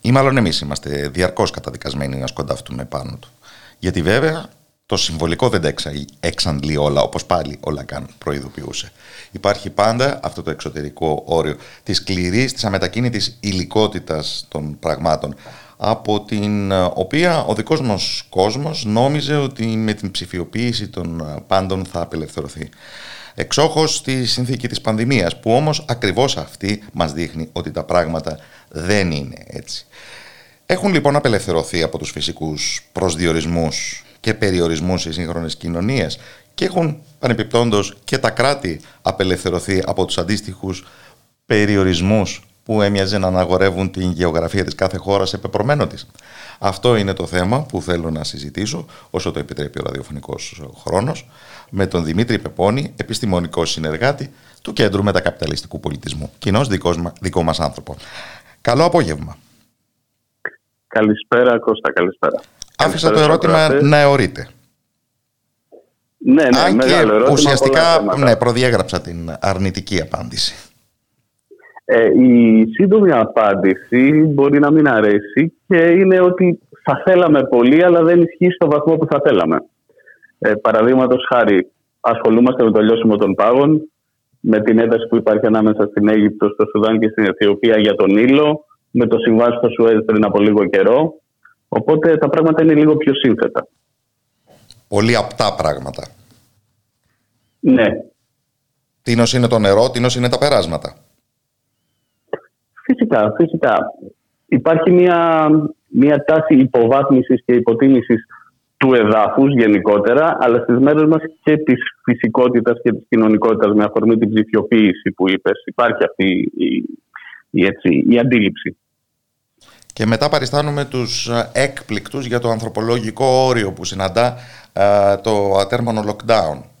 S1: Ή μάλλον εμείς είμαστε διαρκώς καταδικασμένοι να σκοντάφτουμε πάνω του. Γιατί βέβαια το συμβολικό δεν τα εξαντλεί όλα, όπως πάλι ο Λακάν προειδοποιούσε. Υπάρχει πάντα αυτό το εξωτερικό όριο της σκληρής, της αμετακίνητης υλικότητας των πραγμάτων, από την οποία ο δικός μας κόσμος νόμιζε ότι με την ψηφιοποίηση των πάντων θα απελευθερωθεί. Εξόχως στη συνθήκη της πανδημίας, που όμως ακριβώς αυτή μας δείχνει ότι τα πράγματα δεν είναι έτσι. Έχουν λοιπόν απελευθερωθεί από τους φυσικούς προσδιορισμούς και περιορισμούς οι σύγχρονες κοινωνίες και έχουν πανεπιπτόντως και τα κράτη απελευθερωθεί από τους αντίστοιχους περιορισμούς που έμοιαζε να αναγορεύουν την γεωγραφία της κάθε χώρας επεπρωμένο της. Αυτό είναι το θέμα που θέλω να συζητήσω, όσο το επιτρέπει ο ραδιοφωνικός χρόνος, με τον Δημήτρη Πεπώνη, επιστημονικό συνεργάτη του Κέντρου Μετακαπιταλιστικού Πολιτισμού. Κοινός δικός μα άνθρωπο. Καλό απόγευμα.
S3: Καλησπέρα, Κώστα, καλησπέρα.
S1: Άφησα το ερώτημα να εωρείτε.
S3: Ναι, ναι, Αν και ερώτημα,
S1: ουσιαστικά ναι, προδιέγραψα την αρνητική απάντηση.
S3: Ε, η σύντομη απάντηση μπορεί να μην αρέσει και είναι ότι θα θέλαμε πολύ αλλά δεν ισχύει στο βαθμό που θα θέλαμε. Ε, Παραδείγματος χάρη, ασχολούμαστε με το λιώσιμο των πάγων, με την ένταση που υπάρχει ανάμεσα στην Αίγυπτο, στο Σουδάν και στην Αιθιοπία για τον ήλιο, με το συμβάσιο στο Σουέζ πριν από λίγο καιρό. Οπότε τα πράγματα είναι λίγο πιο σύνθετα.
S1: Πολύ απτά πράγματα.
S3: Ναι.
S1: Τίνος είναι το νερό, τίνος είναι τα περάσματα.
S3: Φυσικά, φυσικά. Υπάρχει μια, μια τάση υποβάθμισης και υποτίμησης του εδάφους γενικότερα, αλλά στις μέρες μας και της φυσικότητας και της κοινωνικότητας με αφορμή την ψηφιοποίηση που είπες. Υπάρχει αυτή η, η, έτσι, η αντίληψη.
S1: Και μετά παριστάνουμε τους ε, έκπληκτους για το ανθρωπολογικό όριο που συναντά ε, το ατέρμονο lockdown.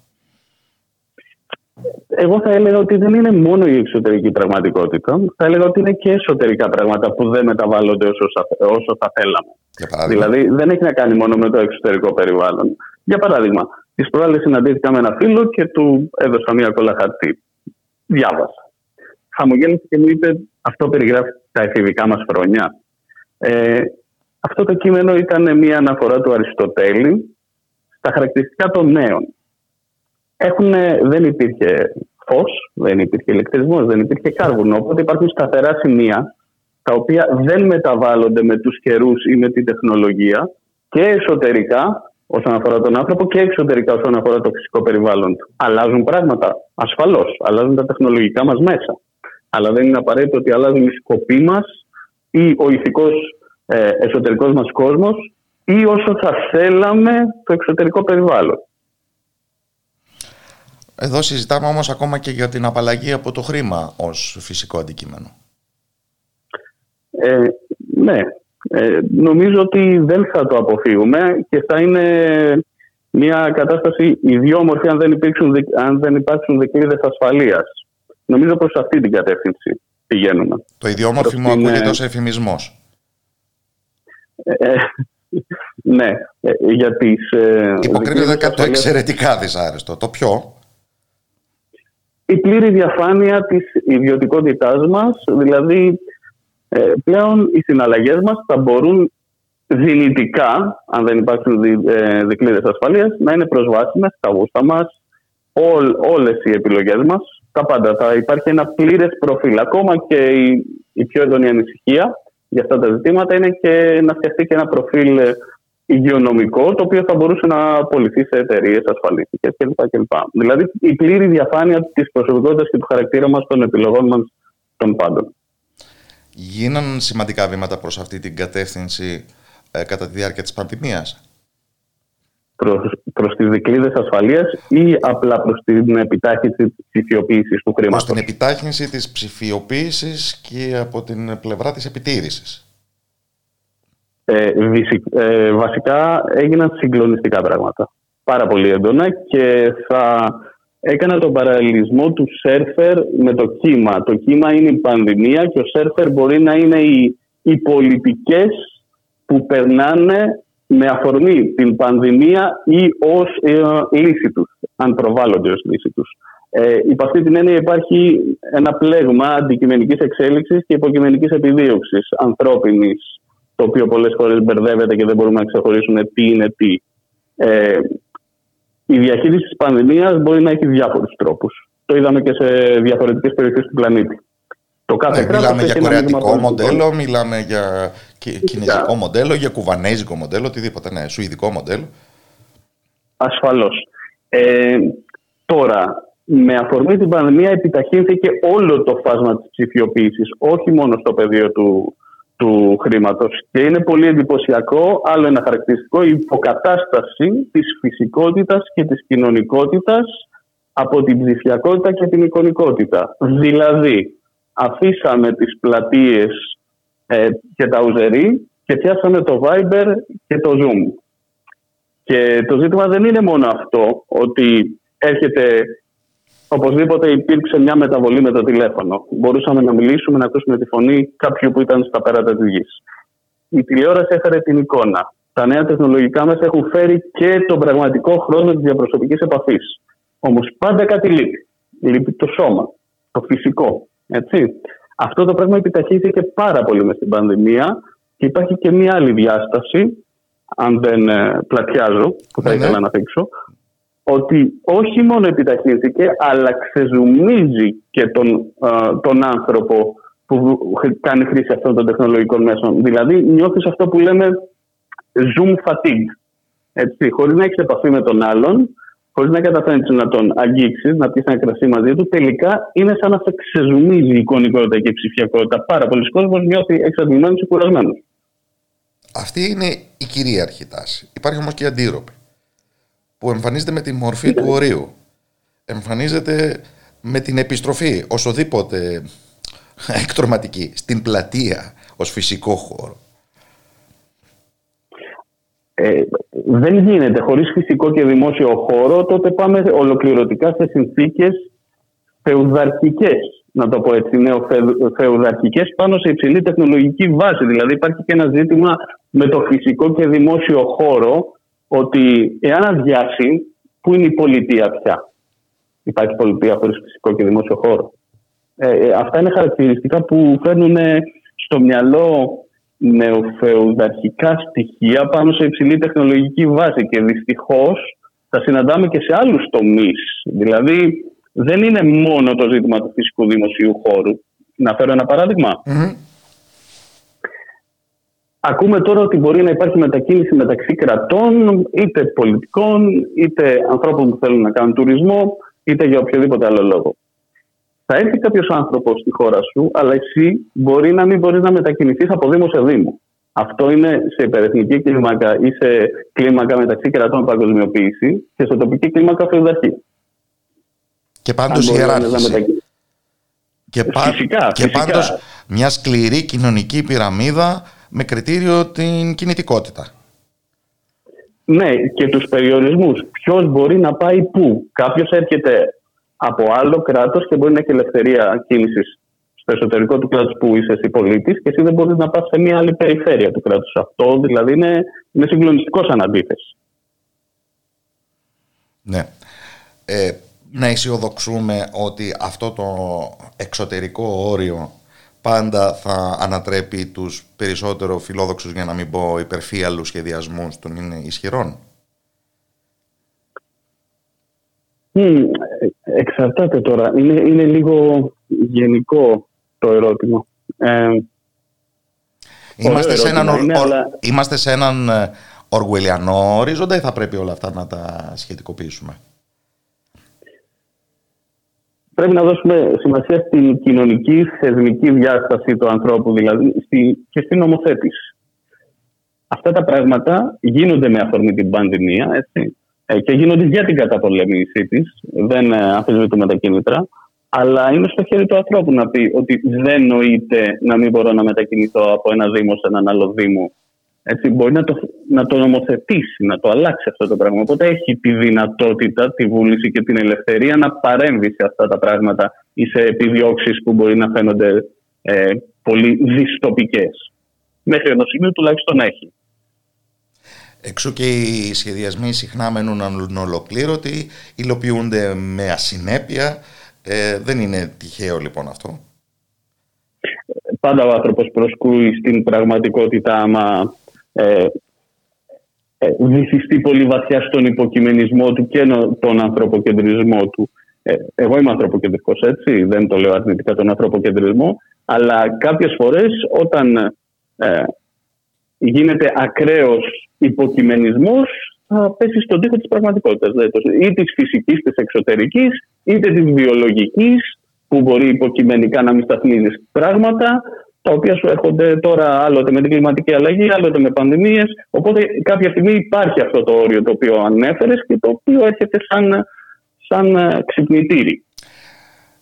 S3: Εγώ θα έλεγα ότι δεν είναι μόνο η εξωτερική πραγματικότητα. Θα έλεγα ότι είναι και εσωτερικά πράγματα που δεν μεταβάλλονται όσο, όσο θα θέλαμε. Δηλαδή δεν έχει να κάνει μόνο με το εξωτερικό περιβάλλον. Για παράδειγμα, τις προάλλες συναντήθηκα με ένα φίλο και του έδωσα μία κόλλα χαρτί. Διάβασα. Χαμογέλασε και μου είπε αυτό περιγράφει τα εφηβικά μας χρόνια. Ε, αυτό το κείμενο ήταν μία αναφορά του Αριστοτέλη στα χαρακτηριστικά των νέων. Έχουνε, δεν υπήρχε φως, δεν υπήρχε ηλεκτρισμός, δεν υπήρχε κάρβουνο. Οπότε υπάρχουν σταθερά σημεία τα οποία δεν μεταβάλλονται με τους καιρούς ή με την τεχνολογία και εσωτερικά όσον αφορά τον άνθρωπο και εξωτερικά όσον αφορά το φυσικό περιβάλλον του. Αλλάζουν πράγματα, ασφαλώς, αλλάζουν τα τεχνολογικά μας μέσα. Αλλά δεν είναι απαραίτητο ότι αλλάζουν οι σκοποί μας ή ο ηθικός ε, εσωτερικός μας κόσμος ή όσο θα θέλαμε το εξωτερικό περιβάλλον.
S1: Εδώ συζητάμε όμως ακόμα και για την απαλλαγή από το χρήμα ως φυσικό αντικείμενο.
S3: Ε, ναι, ε, νομίζω ότι δεν θα το αποφύγουμε και θα είναι μια κατάσταση ιδιόμορφη αν δεν, υπήρξουν, αν δεν υπάρξουν δικλείδες ασφαλείας. Νομίζω προς αυτή την κατεύθυνση πηγαίνουμε.
S1: Το ιδιόμορφη μου ακούγεται ως εφημισμός.
S3: Ε, ε ναι, ε, για τις... Ε,
S1: Υποκρίνεται κάτι το εξαιρετικά δυσάρεστο. Το ποιο;
S3: Η πλήρη διαφάνεια της ιδιωτικότητάς μας, δηλαδή ε, πλέον οι συναλλαγές μας θα μπορούν δυνητικά, αν δεν υπάρχουν ε, δικλείδες ασφαλείας, να είναι προσβάσιμες στα γούστα μας, όλες οι επιλογές μας, τα πάντα. Θα υπάρχει ένα πλήρες προφίλ. Ακόμα και η, η πιο έντονη ανησυχία για αυτά τα ζητήματα είναι και να φτιαχτεί και ένα προφίλ ε, υγειονομικό, το οποίο θα μπορούσε να απολυθεί σε εταιρείες ασφαλιστικές κλπ. Δηλαδή, η πλήρη διαφάνεια της προσωπικότητας και του χαρακτήρα μας των επιλογών μας των πάντων.
S1: Γίναν σημαντικά βήματα προς αυτή την κατεύθυνση ε, κατά τη διάρκεια της πανδημίας;
S3: Προς τις δικλείδες ασφαλείας ή απλά προς την επιτάχυνση της ψηφιοποίησης του χρήματο.
S1: Προς την επιτάχυνση της ψηφιοποίησης και από την πλευρά της επιτήρησης.
S3: Ε, ε, βασικά έγιναν συγκλονιστικά πράγματα. Πάρα πολύ έντονα και θα έκανα τον παραλληλισμό του σέρφερ με το κύμα. Το κύμα είναι η πανδημία και ο σέρφερ μπορεί να είναι οι, οι πολιτικές που περνάνε με αφορμή την πανδημία ή ως ε, λύση τους, αν προβάλλονται ως λύση τους. Ε, υπ' αυτή την έννοια υπάρχει ένα πλέγμα αντικειμενικής εξέλιξης και υποκειμενικής επιδίωξης ανθρώπινης το οποίο πολλές φορές μπερδεύεται και δεν μπορούμε να ξεχωρίσουμε τι είναι τι. Ε, η διαχείριση της πανδημίας μπορεί να έχει διάφορους τρόπους. Το είδαμε και σε διαφορετικές περιοχές του πλανήτη.
S1: Το κάθε ναι, μιλάμε για κορεατικό μοντέλο, μιλάμε για κινέζικο μοντέλο, για κουβανέζικο μοντέλο, οτιδήποτε. Ναι, σουηδικό μοντέλο.
S3: Ασφαλώς. Ε, τώρα, με αφορμή την πανδημία επιταχύνθηκε όλο το φάσμα της ψηφιοποίησης, όχι μόνο στο πεδίο του, του χρήματος. Και είναι πολύ εντυπωσιακό, άλλο ένα χαρακτηριστικό, η υποκατάσταση της φυσικότητας και της κοινωνικότητας από την ψηφιακότητα και την εικονικότητα. Δηλαδή, αφήσαμε τις πλατείες ε, και τα ουζερί και πιάσαμε το Viber και το Zoom. Και το ζήτημα δεν είναι μόνο αυτό, ότι έρχεται Οπωσδήποτε υπήρξε μια μεταβολή με το τηλέφωνο. Μπορούσαμε να μιλήσουμε, να ακούσουμε τη φωνή κάποιου που ήταν στα πέρατα της γης. Η τηλεόραση έφερε την εικόνα. Τα νέα τεχνολογικά μέσα έχουν φέρει και τον πραγματικό χρόνο της διαπροσωπικής επαφής. Όμως πάντα κάτι λείπει. Λείπει το σώμα, το φυσικό. Έτσι. Αυτό το πράγμα επιταχύθηκε πάρα πολύ μες την πανδημία και υπάρχει και μια άλλη διάσταση, αν δεν ε, πλατιάζω, που θα ναι, ναι. ήθελα να δείξω, ότι όχι μόνο επιταχύνθηκε, αλλά ξεζουμίζει και τον, τον άνθρωπο που κάνει χρήση αυτών των τεχνολογικών μέσων. Δηλαδή νιώθεις αυτό που λέμε zoom fatigue. Έτσι, χωρίς να έχεις επαφή με τον άλλον, χωρίς να καταφέρνεις να τον αγγίξεις, να πεις ένα κρασί μαζί του, τελικά είναι σαν να σε ξεζουμίζει η εικονικότητα και η ψηφιακότητα. Πάρα πολλοί κόσμοι νιώθει εξαντλημένος και κουρασμένος.
S1: Αυτή είναι η κυρίαρχη τάση. Υπάρχει όμως και η αντίρροπη που εμφανίζεται με τη μορφή του ορίου. Εμφανίζεται με την επιστροφή οσοδήποτε εκτροματική στην πλατεία ως φυσικό χώρο.
S3: Ε, δεν γίνεται χωρίς φυσικό και δημόσιο χώρο τότε πάμε ολοκληρωτικά σε συνθήκες φεουδαρχικές να το πω έτσι, νεοφεουδαρχικές πάνω σε υψηλή τεχνολογική βάση. Δηλαδή υπάρχει και ένα ζήτημα με το φυσικό και δημόσιο χώρο ότι εάν αδειάσει, πού είναι η πολιτεία πια; Υπάρχει πολιτεία χωρίς φυσικό και δημόσιο χώρο. Ε, ε, αυτά είναι χαρακτηριστικά που φέρνουν στο μυαλό νεοφεουδαρχικά στοιχεία πάνω σε υψηλή τεχνολογική βάση και δυστυχώς τα συναντάμε και σε άλλους τομείς. Δηλαδή δεν είναι μόνο το ζήτημα του φυσικού δημοσίου χώρου. Να φέρω ένα Ακούμε τώρα ότι μπορεί να υπάρχει μετακίνηση μεταξύ κρατών, είτε πολιτικών, είτε ανθρώπων που θέλουν να κάνουν τουρισμό, είτε για οποιοδήποτε άλλο λόγο. Θα έρθει κάποιος άνθρωπος στη χώρα σου, αλλά εσύ μπορεί να μην μπορείς να μετακινηθείς από Δήμο σε Δήμο. Αυτό είναι σε υπερεθνική κλίμακα ή σε κλίμακα μεταξύ κρατών παγκοσμιοποίηση και σε τοπική κλίμακα φεουδαρχή.
S1: Και πάντως η ιεράρχηση. Και, πα... φυσικά, και πάντως μια σκληρή κοινωνική πυραμίδα με κριτήριο την κινητικότητα.
S3: Ναι, και τους περιορισμούς. Ποιος μπορεί να πάει πού. Κάποιος έρχεται από άλλο κράτος και μπορεί να έχει ελευθερία κίνησης στο εσωτερικό του κράτους που είσαι εσύ πολίτης και εσύ δεν μπορείς να πας σε μια άλλη περιφέρεια του κράτους. Αυτό δηλαδή είναι, είναι συγκλονιστικός σαν αντίθεση.
S1: Ναι. Ε, να αισιοδοξούμε ότι αυτό το εξωτερικό όριο πάντα θα ανατρέπει τους περισσότερο φιλόδοξους για να μην πω υπερφύαλους σχεδιασμούς των είναι ισχυρών.
S3: εξαρτάται τώρα. Είναι, είναι λίγο γενικό το ερώτημα. Ε,
S1: είμαστε, σε έναν, είμαστε σε έναν οργουελιανό ορίζοντα ή θα πρέπει όλα αυτά να τα σχετικοποιήσουμε;
S3: Πρέπει να δώσουμε σημασία στην κοινωνική θεσμική διάσταση του ανθρώπου δηλαδή στη, και στην νομοθέτηση. Αυτά τα πράγματα γίνονται με αφορμή την πανδημία έτσι, ε, και γίνονται για την καταπολέμησή της. Δεν ε, αμφισβητούμε τα κίνητρα. Αλλά είναι στο χέρι του ανθρώπου να πει ότι δεν νοείται να μην μπορώ να μετακινηθώ από ένα Δήμο σε έναν άλλο Δήμο έτσι, μπορεί να το, να το νομοθετήσει, να το αλλάξει αυτό το πράγμα. Οπότε έχει τη δυνατότητα, τη βούληση και την ελευθερία να παρέμβει σε αυτά τα πράγματα ή σε επιδιώξεις που μπορεί να φαίνονται ε, πολύ δυστοπικές. Μέχρι ενός σημείου τουλάχιστον έχει.
S1: Εξού και οι σχεδιασμοί συχνά μένουν ολοκλήρωτοι, υλοποιούνται με ασυνέπεια. Ε, δεν είναι τυχαίο λοιπόν αυτό;
S3: Πάντα ο άνθρωπος προσκούει στην πραγματικότητα άμα ε, ε, βυθιστεί πολύ βαθιά στον υποκειμενισμό του και τον ανθρωποκεντρισμό του. Ε, εγώ είμαι ανθρωποκεντρικός έτσι, δεν το λέω αρνητικά τον ανθρωποκεντρισμό, αλλά κάποιες φορές όταν ε, γίνεται ακραίος υποκειμενισμός θα πέσει στον τοίχο της πραγματικότητας. Δηλαδή, ή της φυσικής, της εξωτερικής, είτε της βιολογικής, που μπορεί υποκειμενικά να μην σταθμίζεις πράγματα, τα οποία σου έρχονται τώρα άλλοτε με την κλιματική αλλαγή, άλλοτε με πανδημίες. Οπότε κάποια στιγμή υπάρχει αυτό το όριο το οποίο ανέφερες και το οποίο έρχεται σαν, σαν ε, ξυπνητήρι.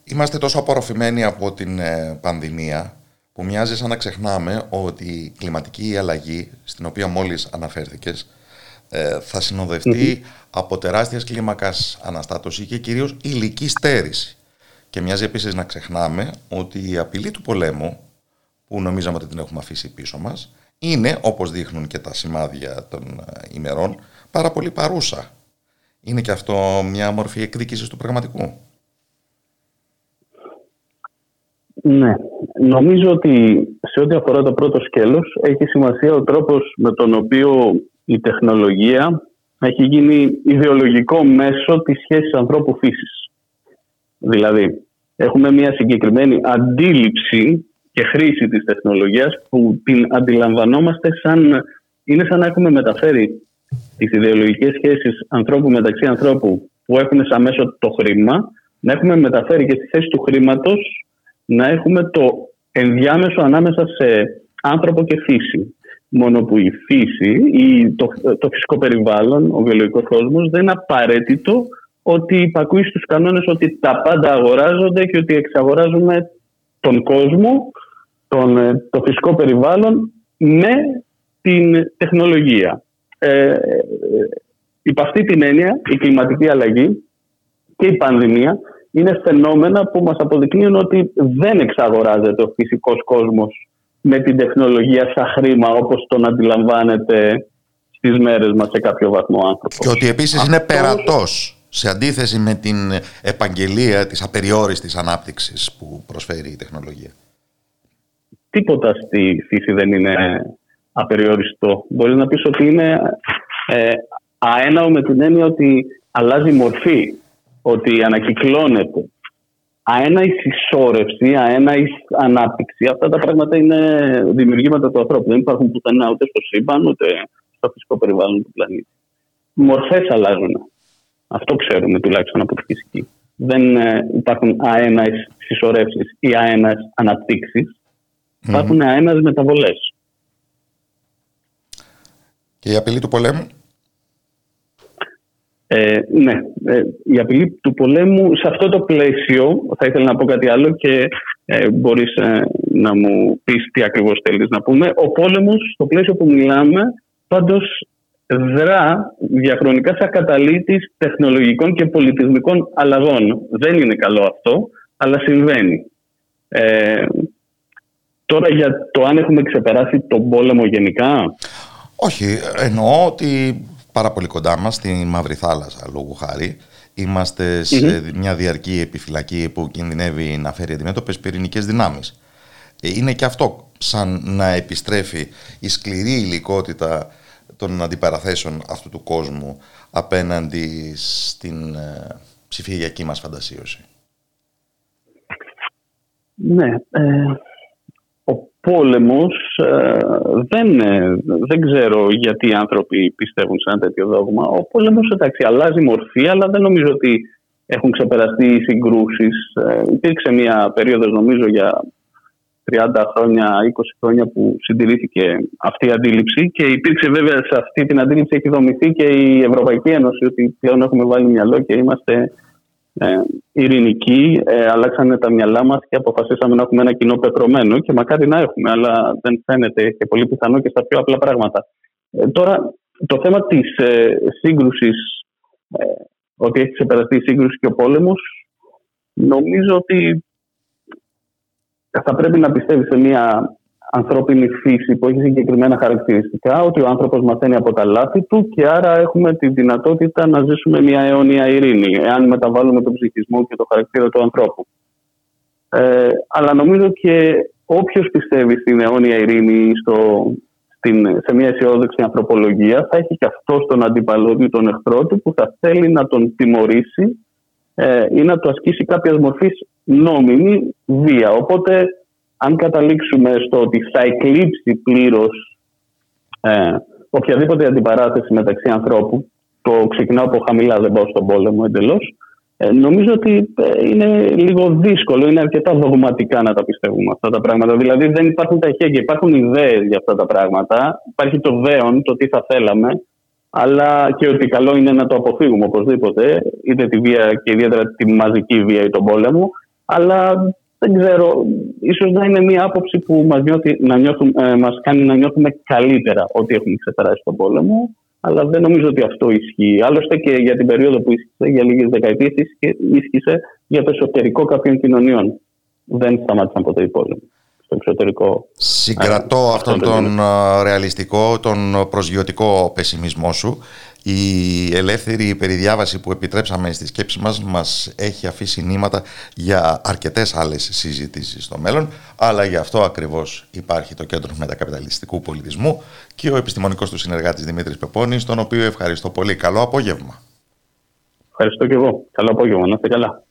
S1: Είμαστε τόσο απορροφημένοι από την ε, πανδημία που μοιάζει σαν να ξεχνάμε ότι η κλιματική αλλαγή, στην οποία μόλις αναφέρθηκες, ε, θα συνοδευτεί από τεράστιας κλίμακας αναστάτωση και κυρίως ηλική στέρηση. Και μοιάζει επίσης να ξεχνάμε ότι η απειλή του πολέμου που νομίζαμε ότι την έχουμε αφήσει πίσω μας, είναι, όπως δείχνουν και τα σημάδια των ε, ημερών, πάρα πολύ παρούσα. Είναι και αυτό μια μορφή εκδίκησης του πραγματικού.
S3: Ναι. Νομίζω ότι σε ό,τι αφορά το πρώτο σκέλος έχει σημασία ο τρόπος με τον οποίο η τεχνολογία έχει γίνει ιδεολογικό μέσο της σχέσης ανθρώπου φύσης. Δηλαδή, έχουμε μια συγκεκριμένη αντίληψη και χρήση της τεχνολογίας που την αντιλαμβανόμαστε σαν είναι σαν να έχουμε μεταφέρει τις ιδεολογικές σχέσεις ανθρώπου μεταξύ ανθρώπου που έχουν σαν μέσο το χρήμα να έχουμε μεταφέρει και στη θέση του χρήματος να έχουμε το ενδιάμεσο ανάμεσα σε άνθρωπο και φύση. Μόνο που η φύση ή το, το φυσικό περιβάλλον, ο βιολογικός κόσμος δεν είναι απαραίτητο ότι υπακούει στους κανόνες ότι τα πάντα αγοράζονται και ότι εξαγοράζουμε τον κόσμο τον, ε, το φυσικό περιβάλλον με την τεχνολογία. Ε, ε, υπ' αυτή την έννοια η κλιματική αλλαγή και η πανδημία είναι φαινόμενα που μας αποδεικνύουν ότι δεν εξαγοράζεται ο φυσικός κόσμος με την τεχνολογία σαν χρήμα όπως τον αντιλαμβάνεται στις μέρες μας σε κάποιο βαθμό άνθρωπος.
S1: Και ότι επίσης είναι περατός σε αντίθεση με την επαγγελία της απεριόριστης ανάπτυξης που προσφέρει η τεχνολογία
S3: τίποτα στη φύση δεν είναι απεριόριστο. Μπορείς να πεις ότι είναι ε, αέναο με την έννοια ότι αλλάζει μορφή, ότι ανακυκλώνεται. Αένα η συσσόρευση, αένα η ανάπτυξη. Αυτά τα πράγματα είναι δημιουργήματα του ανθρώπου. Δεν υπάρχουν πουθενά ούτε στο σύμπαν ούτε στο φυσικό περιβάλλον του πλανήτη. Μορφές αλλάζουν. Αυτό ξέρουμε τουλάχιστον από τη φυσική. Δεν ε, υπάρχουν αένα συσσωρεύσει ή αένα αναπτύξει. Υπάρχουν αένας μεταβολές.
S1: Και η απειλή του πολέμου;
S3: Ε, ναι, ε, η απειλή του πολέμου σε αυτό το πλαίσιο θα ήθελα να πω κάτι άλλο και ε, μπορείς ε, να μου πεις τι ακριβώς θέλεις να πούμε. Ο πόλεμος στο πλαίσιο που μιλάμε πάντως δρά διαχρονικά σαν καταλήτης τεχνολογικών και πολιτισμικών αλλαγών. Δεν είναι καλό αυτό, αλλά συμβαίνει. Ε, Τώρα για το αν έχουμε ξεπεράσει τον πόλεμο γενικά.
S1: Όχι, εννοώ ότι πάρα πολύ κοντά μας, στη Μαύρη Θάλασσα λόγου χάρη, είμαστε σε μια διαρκή επιφυλακή που κινδυνεύει να φέρει αντιμέτωπες πυρηνικές δυνάμεις. είναι και αυτό σαν να επιστρέφει η σκληρή υλικότητα των αντιπαραθέσεων αυτού του κόσμου απέναντι στην ε, ψηφιακή μας φαντασίωση.
S3: Ναι, ε, ο πόλεμος ε, δεν, ε, δεν ξέρω γιατί οι άνθρωποι πιστεύουν σε ένα τέτοιο δόγμα. Ο πόλεμος εντάξει αλλάζει μορφή αλλά δεν νομίζω ότι έχουν ξεπεραστεί οι συγκρούσεις. Ε, υπήρξε μια περίοδος νομίζω για 30 χρόνια, 20 χρόνια που συντηρήθηκε αυτή η αντίληψη και υπήρξε βέβαια σε αυτή την αντίληψη έχει δομηθεί και η Ευρωπαϊκή Ένωση ότι πλέον έχουμε βάλει μυαλό και είμαστε ε, ειρηνικοί, ε, αλλάξανε τα μυαλά μας και αποφασίσαμε να έχουμε ένα κοινό πεπρωμένο και μακάρι να έχουμε, αλλά δεν φαίνεται και πολύ πιθανό και στα πιο απλά πράγματα. Ε, τώρα, το θέμα της ε, σύγκρουσης, ε, ότι έχει ξεπεραστεί η σύγκρουση και ο πόλεμος, νομίζω ότι θα πρέπει να πιστεύει σε μια ανθρώπινη φύση που έχει συγκεκριμένα χαρακτηριστικά, ότι ο άνθρωπος μαθαίνει από τα λάθη του και άρα έχουμε τη δυνατότητα να ζήσουμε μια αιώνια ειρήνη, εάν μεταβάλουμε τον ψυχισμό και το χαρακτήρα του ανθρώπου. Ε, αλλά νομίζω και όποιος πιστεύει στην αιώνια ειρήνη στο, στην, σε μια αισιόδοξη ανθρωπολογία θα έχει και αυτό τον αντίπαλό του, τον εχθρό του, που θα θέλει να τον τιμωρήσει ε, ή να του ασκήσει κάποιας μορφής νόμιμη βία. Οπότε αν καταλήξουμε στο ότι θα εκλείψει πλήρως ε, οποιαδήποτε αντιπαράθεση μεταξύ ανθρώπου, το ξεκινάω από χαμηλά, δεν πάω στον πόλεμο εντελώς. Ε, νομίζω ότι ε, είναι λίγο δύσκολο, είναι αρκετά δογματικά να τα πιστεύουμε αυτά τα πράγματα. Δηλαδή δεν υπάρχουν τα εχέγγυα, υπάρχουν ιδέε για αυτά τα πράγματα. Υπάρχει το δέον, το τι θα θέλαμε, αλλά και ότι καλό είναι να το αποφύγουμε οπωσδήποτε, είτε τη βία και ιδιαίτερα τη μαζική βία ή τον πόλεμο. Αλλά δεν ξέρω, ίσως να είναι μια άποψη που μας, νιώθει, να ε, μας κάνει να νιώθουμε καλύτερα ότι έχουμε ξεπεράσει τον πόλεμο, αλλά δεν νομίζω ότι αυτό ισχύει. Άλλωστε και για την περίοδο που ίσχυσε, για λίγες δεκαετίες, ίσχυσε για το εσωτερικό κάποιων κοινωνιών. Δεν σταμάτησαν ποτέ οι πόλεμοι στο εξωτερικό.
S1: Συγκρατώ αυτόν τον ρεαλιστικό, τον προσγειωτικό πεσιμισμό σου. Η ελεύθερη περιδιάβαση που επιτρέψαμε στη σκέψη μας μας έχει αφήσει νήματα για αρκετές άλλες συζητήσεις στο μέλλον, αλλά γι' αυτό ακριβώς υπάρχει το Κέντρο Μετακαπιταλιστικού Πολιτισμού και ο επιστημονικός του συνεργάτης Δημήτρης Πεπώνης, τον οποίο ευχαριστώ πολύ. Καλό απόγευμα.
S3: Ευχαριστώ και εγώ. Καλό απόγευμα. Να είστε καλά.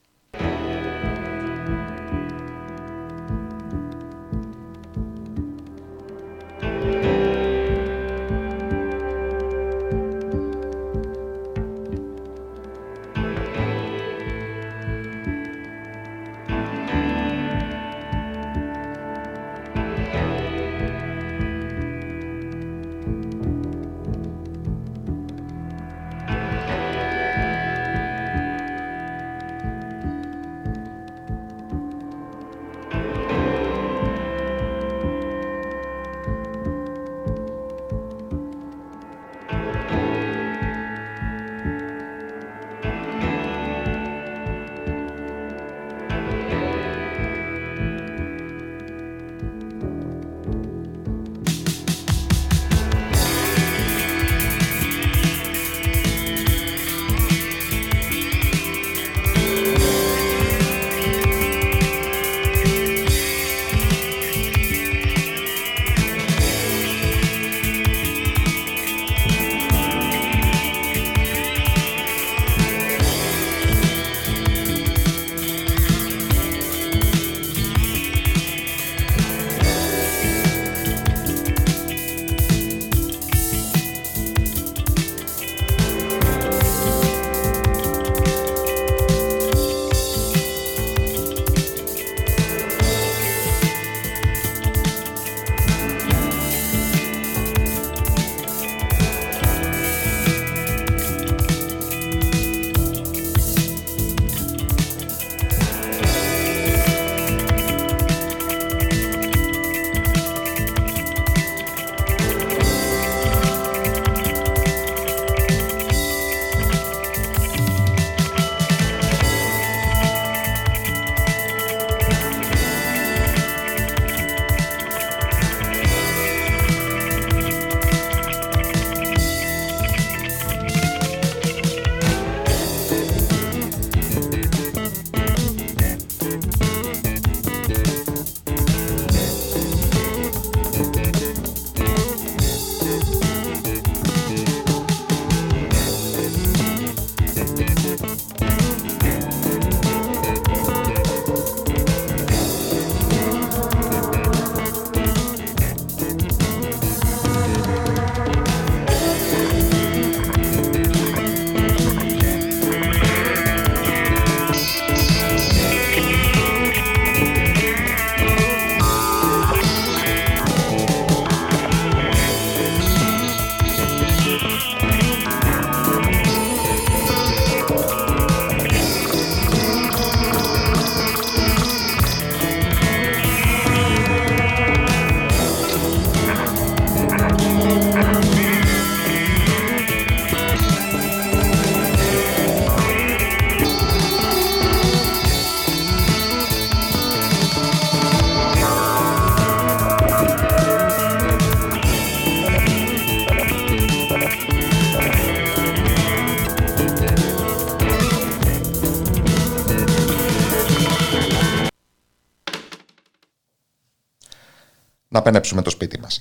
S1: Πενέψουμε το σπίτι μας.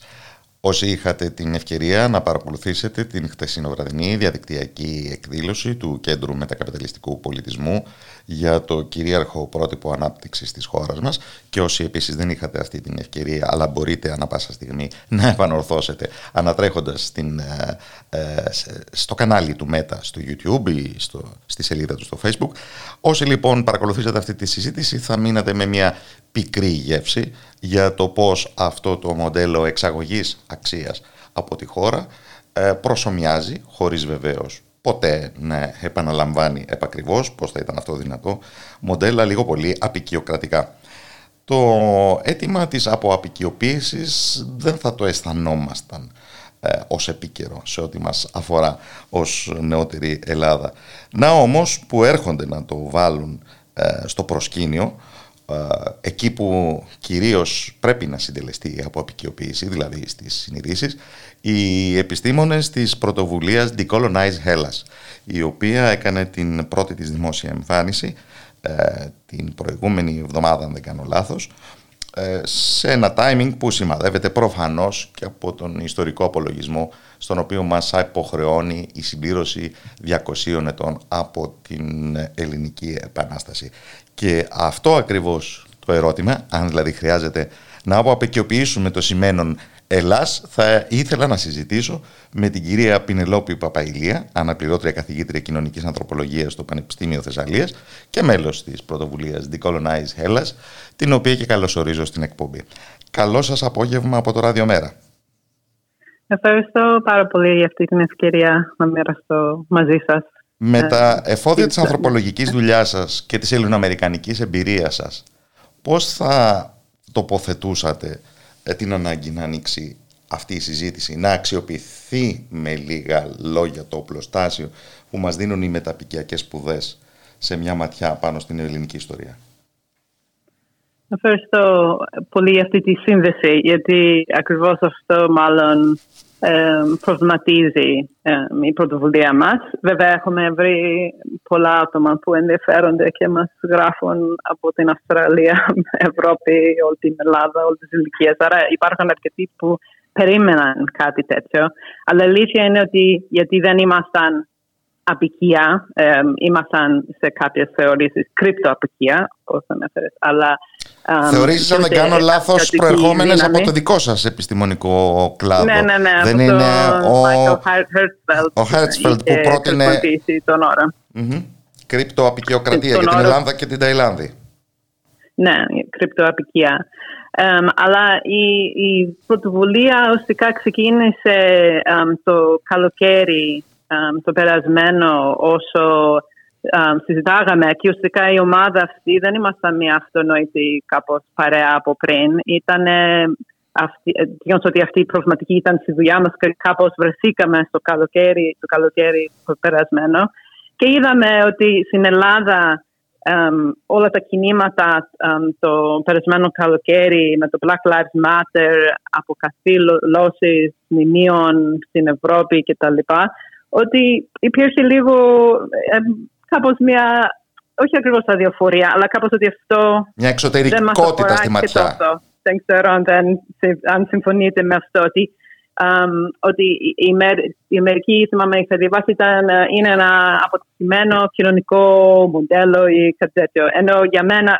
S1: Όσοι είχατε την ευκαιρία να παρακολουθήσετε την χτεσινοβραδινή διαδικτυακή εκδήλωση του Κέντρου Μετακαπιταλιστικού Πολιτισμού για το κυρίαρχο πρότυπο ανάπτυξης της χώρας μας και όσοι επίσης δεν είχατε αυτή την ευκαιρία, αλλά μπορείτε ανα πάσα στιγμή να επανορθώσετε ανατρέχοντας ε, ε, στο κανάλι του Μέτα στο YouTube ή στο, στη σελίδα του στο Facebook. Όσοι λοιπόν παρακολουθήσατε αυτή τη συζήτηση, θα μείνατε με μια πικρή γεύση για το πώς αυτό το μοντέλο εξαγωγής αξίας από τη χώρα ε, προσωμιάζει, χωρίς βεβαίως ποτέ να επαναλαμβάνει επακριβώς, πώς θα ήταν αυτό δυνατό, μοντέλα λίγο πολύ απεικιοκρατικά. Το αίτημα της αποαπικιοποίησης δεν θα το αισθανόμασταν ε, ως επίκαιρο σε ό,τι μας αφορά ως νεότερη Ελλάδα. Να όμως που έρχονται να το βάλουν ε, στο προσκήνιο εκεί που κυρίως πρέπει να συντελεστεί η αποαπικιοποίηση, δηλαδή στις συνειδήσεις, οι επιστήμονες της πρωτοβουλίας Decolonize Hellas, η οποία έκανε την πρώτη της δημόσια εμφάνιση ε, την προηγούμενη εβδομάδα, αν δεν κάνω λάθος, ε, σε ένα timing που σημαδεύεται προφανώς και από τον ιστορικό απολογισμό στον οποίο μας υποχρεώνει η συμπλήρωση 200 ετών από την Ελληνική Επανάσταση. Και αυτό ακριβώς το ερώτημα, αν δηλαδή χρειάζεται να αποαπαικιοποιήσουμε το σημαίνον Ελλάς, θα ήθελα να συζητήσω με την κυρία Πινελόπη Παπαϊλία, αναπληρώτρια καθηγήτρια κοινωνικής ανθρωπολογίας στο Πανεπιστήμιο Θεσσαλίας και μέλος της πρωτοβουλίας Decolonize Hellas, την οποία και καλωσορίζω στην εκπομπή. Καλό σας απόγευμα από το Ράδιο Μέρα.
S4: Ευχαριστώ πάρα πολύ για αυτή την ευκαιρία να μοιραστώ μαζί σας.
S1: Με τα εφόδια της ανθρωπολογικής δουλειάς σας και της ελληνοαμερικανικής εμπειρίας σας, πώς θα τοποθετούσατε ε, την ανάγκη να ανοίξει αυτή η συζήτηση, να αξιοποιηθεί με λίγα λόγια το οπλοστάσιο που μας δίνουν οι μεταπικιακές σπουδέ σε μια ματιά πάνω στην ελληνική ιστορία.
S4: Ευχαριστώ πολύ για αυτή τη σύνδεση, γιατί ακριβώς αυτό μάλλον προβληματίζει η πρωτοβουλία μας. Βέβαια έχουμε βρει πολλά άτομα που ενδιαφέρονται και μας γράφουν από την Αυστραλία, Ευρώπη, όλη την Ελλάδα, όλες τις ηλικίες. Άρα υπάρχουν αρκετοί που περίμεναν κάτι τέτοιο. Αλλά η αλήθεια είναι ότι γιατί δεν ήμασταν απικία, ε, ήμασταν σε κάποιες θεωρήσεις κρυπτοαπικία, όπως ανέφερες, αλλά
S1: Θεωρείς, αν δεν κάνω λάθος, προερχόμενες από το δικό σας επιστημονικό κλάδο;
S4: Ναι, ναι, ναι.
S1: Δεν είναι ο, ο Χέρτσφελτ που πρότεινε
S4: τον όρο.
S1: Κρυπτοαπικιοκρατία για την Ελλάδα και την Ταϊλάνδη.
S4: Ναι, κρυπτοαπικία. Um, αλλά η, η πρωτοβουλία ουσιαστικά ξεκίνησε um, το καλοκαίρι um, το περασμένο όσο συζητάγαμε και ουσιαστικά η ομάδα αυτή δεν ήμασταν μια αυτονόητη κάπως παρέα από πριν. Ήταν αυτή, ότι αυτή η προβληματική ήταν στη δουλειά μας και κάπως βρεθήκαμε στο καλοκαίρι, το καλοκαίρι το περασμένο και είδαμε ότι στην Ελλάδα όλα τα κινήματα το περασμένο καλοκαίρι με το Black Lives Matter, αποκαθήλωσης μνημείων στην Ευρώπη κτλ. Ότι υπήρχε λίγο κάπως μια, όχι ακριβώς αδιαφορία, αλλά κάπως ότι αυτό
S1: Μια εξωτερικότητα στη ματιά.
S4: Δεν ξέρω αν, αν συμφωνείτε με αυτό, ότι, um, ότι η, η Αμερική, θυμάμαι, είχα διαβάσει, ήταν, ε, είναι ένα αποτυχημένο κοινωνικό μοντέλο ή κάτι τέτοιο. Ενώ για μένα,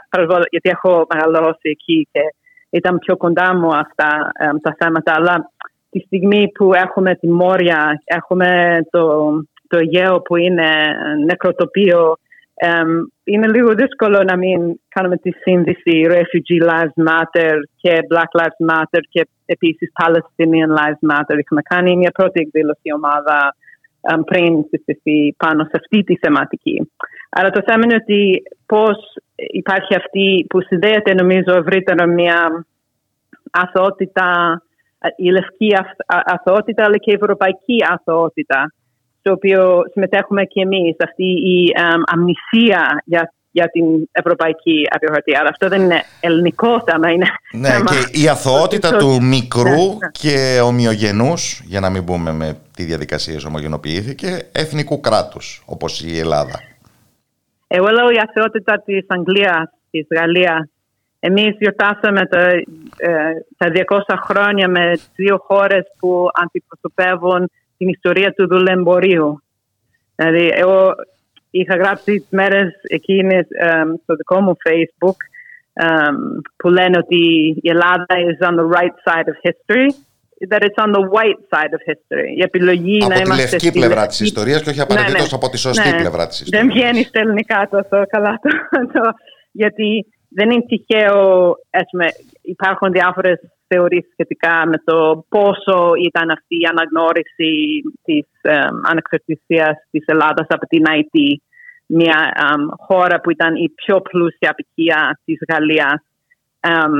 S4: γιατί έχω μεγαλώσει εκεί και ήταν πιο κοντά μου αυτά um, τα θέματα, αλλά τη στιγμή που έχουμε τη Μόρια, έχουμε το, το Αιγαίο που είναι νεκροτοπίο είναι λίγο δύσκολο να μην κάνουμε τη σύνδεση Refugee Lives Matter και Black Lives Matter και επίσης Palestinian Lives Matter. Είχαμε κάνει μια πρώτη εκδήλωση ομάδα πριν συστηθεί πάνω σε αυτή τη θεματική. Αλλά το θέμα είναι ότι πώς υπάρχει αυτή που συνδέεται νομίζω ευρύτερα μια αθωότητα, η λευκή αθωότητα αλλά και η ευρωπαϊκή αθωότητα στο οποίο συμμετέχουμε και εμείς, αυτή η αμνησία για, για την ευρωπαϊκή απειοχαρτία. Αλλά αυτό δεν είναι ελληνικό θέμα, είναι
S1: Ναι, και η αθωότητα του μικρού ναι, ναι. και ομοιογενούς, για να μην πούμε με τι διαδικασίες ομογενοποιήθηκε, εθνικού κράτους, όπως η Ελλάδα.
S4: Εγώ λέω η αθωότητα της Αγγλίας, της Γαλλίας Εμείς γιορτάσαμε τα, ε, τα 200 χρόνια με δύο χώρες που αντιπροσωπεύουν την ιστορία του δουλεμπορίου. Δηλαδή, εγώ είχα γράψει τις μέρες εκείνες στο δικό μου Facebook που λένε ότι η Ελλάδα is on the right side of history that it's on the white side of history. Η επιλογή
S1: από
S4: να
S1: τη
S4: είμαστε
S1: λευκή πλευρά της ιστορίας και όχι απαραίτητο
S4: ναι, ναι.
S1: από τη σωστή
S4: Ναι.
S1: πλευρά της ιστορίας.
S4: Δεν βγαίνει στα ελληνικά τόσο καλά το, το- γιατί δεν είναι τυχαίο, ας πούμε, υπάρχουν διάφορες θεωρίες σχετικά με το πόσο ήταν αυτή η αναγνώριση της um, ανεξαρτησίας της Ελλάδας από την ΑΕΤ, μια εμ, χώρα που ήταν η πιο πλούσια απικία της Γαλλίας, εμ,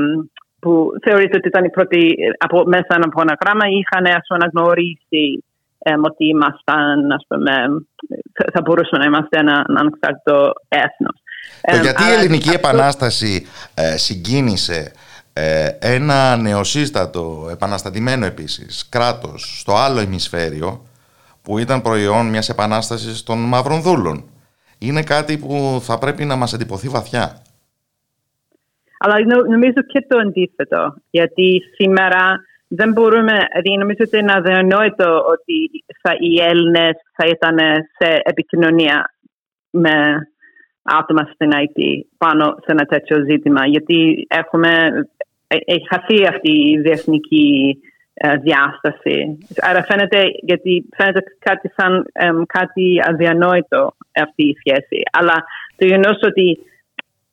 S4: που θεωρείται ότι ήταν η πρώτη, από, μέσα από ένα γράμμα, είχαν ας πούμε, αναγνωρίσει εμ, ότι ήμασταν, ας πούμε, θα, θα μπορούσαμε να είμαστε ένα, ένα ανεξάρτητο έθνος.
S1: Το
S4: Εμ,
S1: γιατί η
S4: άρα
S1: Ελληνική
S4: αυτό-
S1: Επανάσταση ε, συγκίνησε ε, ένα νεοσύστατο, επαναστατημένο επίσης, κράτος στο άλλο ημισφαίριο που ήταν προϊόν μιας επανάστασης των μαύρων δούλων. Είναι κάτι που θα πρέπει να μας εντυπωθεί βαθιά.
S4: Αλλά νο- νομίζω και το αντίθετο. Γιατί σήμερα δεν μπορούμε, δηλαδή νομίζω ότι είναι αδιανόητο ότι θα, οι Έλληνες θα ήταν σε επικοινωνία με άτομα στην IT πάνω σε ένα τέτοιο ζήτημα. Γιατί έχουμε, ε, έχει χαθεί αυτή η διεθνική ε, διάσταση. Άρα φαίνεται, γιατί φαίνεται κάτι σαν εμ, κάτι αδιανόητο αυτή η σχέση. Αλλά το γεγονός ότι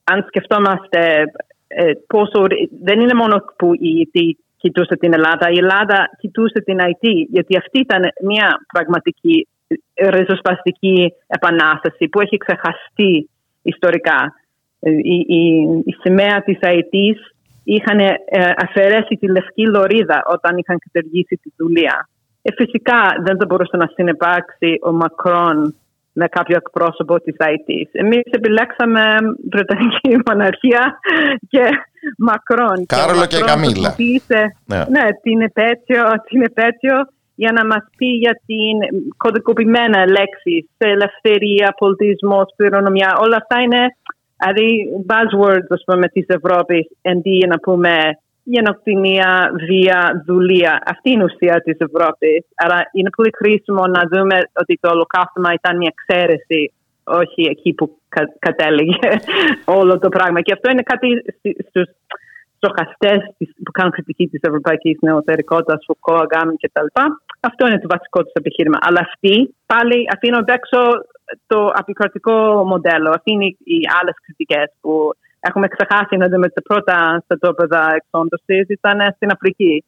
S4: αν σκεφτόμαστε ε, πόσο. Δεν είναι μόνο που η IT κοιτούσε την Ελλάδα, η Ελλάδα κοιτούσε την IT, γιατί αυτή ήταν μια πραγματική ε, ριζοσπαστική επανάσταση που έχει ξεχαστεί ιστορικά. Ε, Η, η, η σημαία της IT είχαν ε, αφαιρέσει τη λευκή λωρίδα όταν είχαν κατεργήσει τη δουλεία. Ε, φυσικά δεν θα μπορούσε να συνεπάρξει ο Μακρόν με κάποιο εκπρόσωπο της IT. Εμείς επιλέξαμε Βρετανική Μοναρχία και Μακρόν.
S1: Κάρολο
S4: ο
S1: και
S4: Μακρόν
S1: Καμίλα.
S4: χρησιμοποίησε,
S1: Ναι.
S4: ναι, την επέτειο, την επέτειο για να μας πει για την κωδικοποιημένα λέξη σε ελευθερία, πολιτισμός, κληρονομιά. Όλα αυτά είναι δηλαδή, buzzwords ας πούμε, της Ευρώπης αντί για να πούμε γενοκτηνία, βία, δουλεία. Αυτή είναι η ουσία της Ευρώπης. Άρα είναι πολύ χρήσιμο να δούμε ότι το ολοκαύτωμα ήταν μια εξαίρεση όχι εκεί που κα, κατέληγε όλο το πράγμα. Και αυτό είναι κάτι στι- στους στοχαστές της- που κάνουν κριτική της ευρωπαϊκής νεωτερικότητας, Φουκώ, Αγκάμι κτλ. Αυτό είναι το βασικό τους επιχείρημα. Αλλά αυτοί πάλι αφήνουν απ' έξω το απεικρατικό μοντέλο. Αυτοί είναι οι- οι άλλες κριτικές που έχουμε ξεχάσει να δούμε τα πρώτα στρατόπεδα εξόντωσης ήταν στην Αφρική.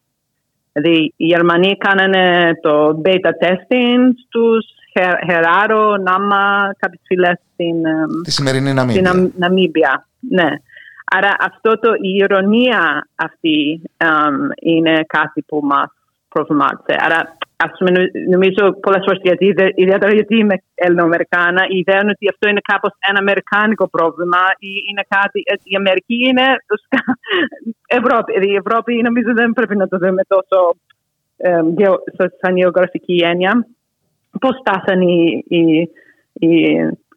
S4: Δηλαδή οι Γερμανοί κάνανε το beta testing στους Χε- Χεράρο, Νάμα, κάποιες φυλές στην, εμ,
S1: Τη σημερινή
S4: στην
S1: Ναμίμπια.
S4: Ναμ- Ναμίμπια. Ναι. Άρα αυτό το, η ηρωνία αυτή εμ, είναι κάτι που μας προβλημάτισε. Άρα ας πούμε, νο- νομίζω πολλές φορές γιατί, ιδε- ιδιαίτερα γιατί είμαι Ελληνοαμερικάνα, η ιδέα είναι ότι αυτό είναι κάπως ένα αμερικάνικο πρόβλημα ή είναι κάτι, ε, η Αμερική είναι ουσιαστικά Ευρώπη. Δηλαδή, η Ευρώπη νομίζω δεν πρέπει να το δούμε τόσο εμ, γεω- σαν γεωγραφική έννοια. Πώς στάσαν οι, οι, οι,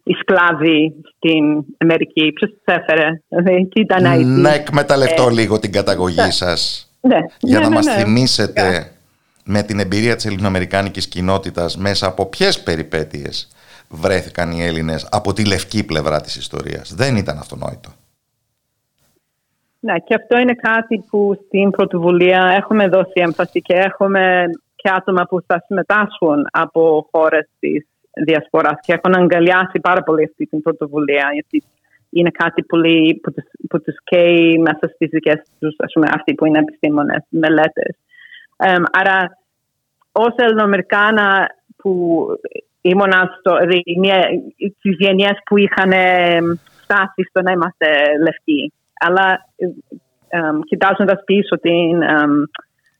S4: οι σκλάβοι στην Αμερική, ποιος τους έφερε, δηλαδή, τι ήταν IT.
S1: Να εκμεταλλευτώ
S4: Ε,
S1: λίγο την καταγωγή σας
S4: Ναι,
S1: για
S4: ναι,
S1: να
S4: ναι,
S1: μας
S4: ναι.
S1: θυμίσετε με την εμπειρία της ελληνοαμερικάνικης κοινότητας μέσα από ποιες περιπέτειες βρέθηκαν οι Έλληνες από τη λευκή πλευρά της ιστορίας. Δεν ήταν αυτονόητο.
S4: Ναι, και αυτό είναι κάτι που στην πρωτοβουλία έχουμε δώσει έμφαση και έχουμε και άτομα που θα συμμετάσχουν από χώρες της διασποράς και έχουν αγκαλιάσει πάρα πολύ αυτή την πρωτοβουλία γιατί είναι κάτι πολύ που τους, που τους καίει μέσα στις δικές τους, ας πούμε, αυτοί που είναι επιστήμονες, μελέτες. Εμ, άρα, ως Ελληνοαμερικάνα που ήμουν στο, δηλαδή, μια, τις γενιές που είχαν εμ, φτάσει στο να είμαστε λευκοί. Αλλά um, κοιτάζοντας πίσω την, εμ,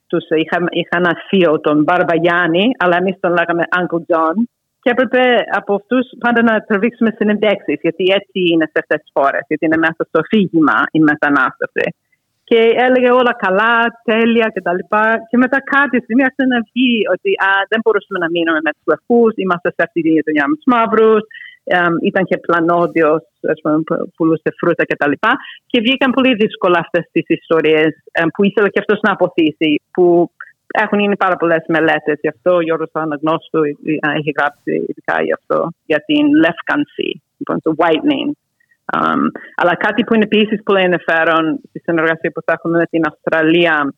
S4: τους είχα, είχα ένα θείο, τον Μπαρμπαγιάννη, αλλά εμείς τον λέγαμε Uncle John. Και έπρεπε από αυτούς πάντα να τραβήξουμε συνεντέξει, γιατί έτσι είναι σε αυτές τις χώρες, γιατί είναι μέσα στο φύγημα η μετανάστευση. Και έλεγε όλα καλά, τέλεια κτλ. Και, και μετά κάτι στιγμή άρχισε να βγει ότι α, δεν μπορούσαμε να μείνουμε με τους λευκούς, είμαστε σε αυτή τη γειτονιά με τους μαύρους. ήταν και πλανόδιος, πουλούσε φρούτα κτλ. Και, και βγήκαν πολύ δύσκολα αυτές τις ιστορίες που ήθελε και αυτός να αποθήσει. Που έχουν γίνει πάρα πολλές μελέτες γι' αυτό. Ο Γιώργος Αναγνώστου έχει γράψει ειδικά γι' αυτό, για την λεύκανση, λοιπόν, το whitening. Um, αλλά κάτι που είναι επίσης πολύ ενδιαφέρον στη συνεργασία που θα έχουμε με την Αυστραλία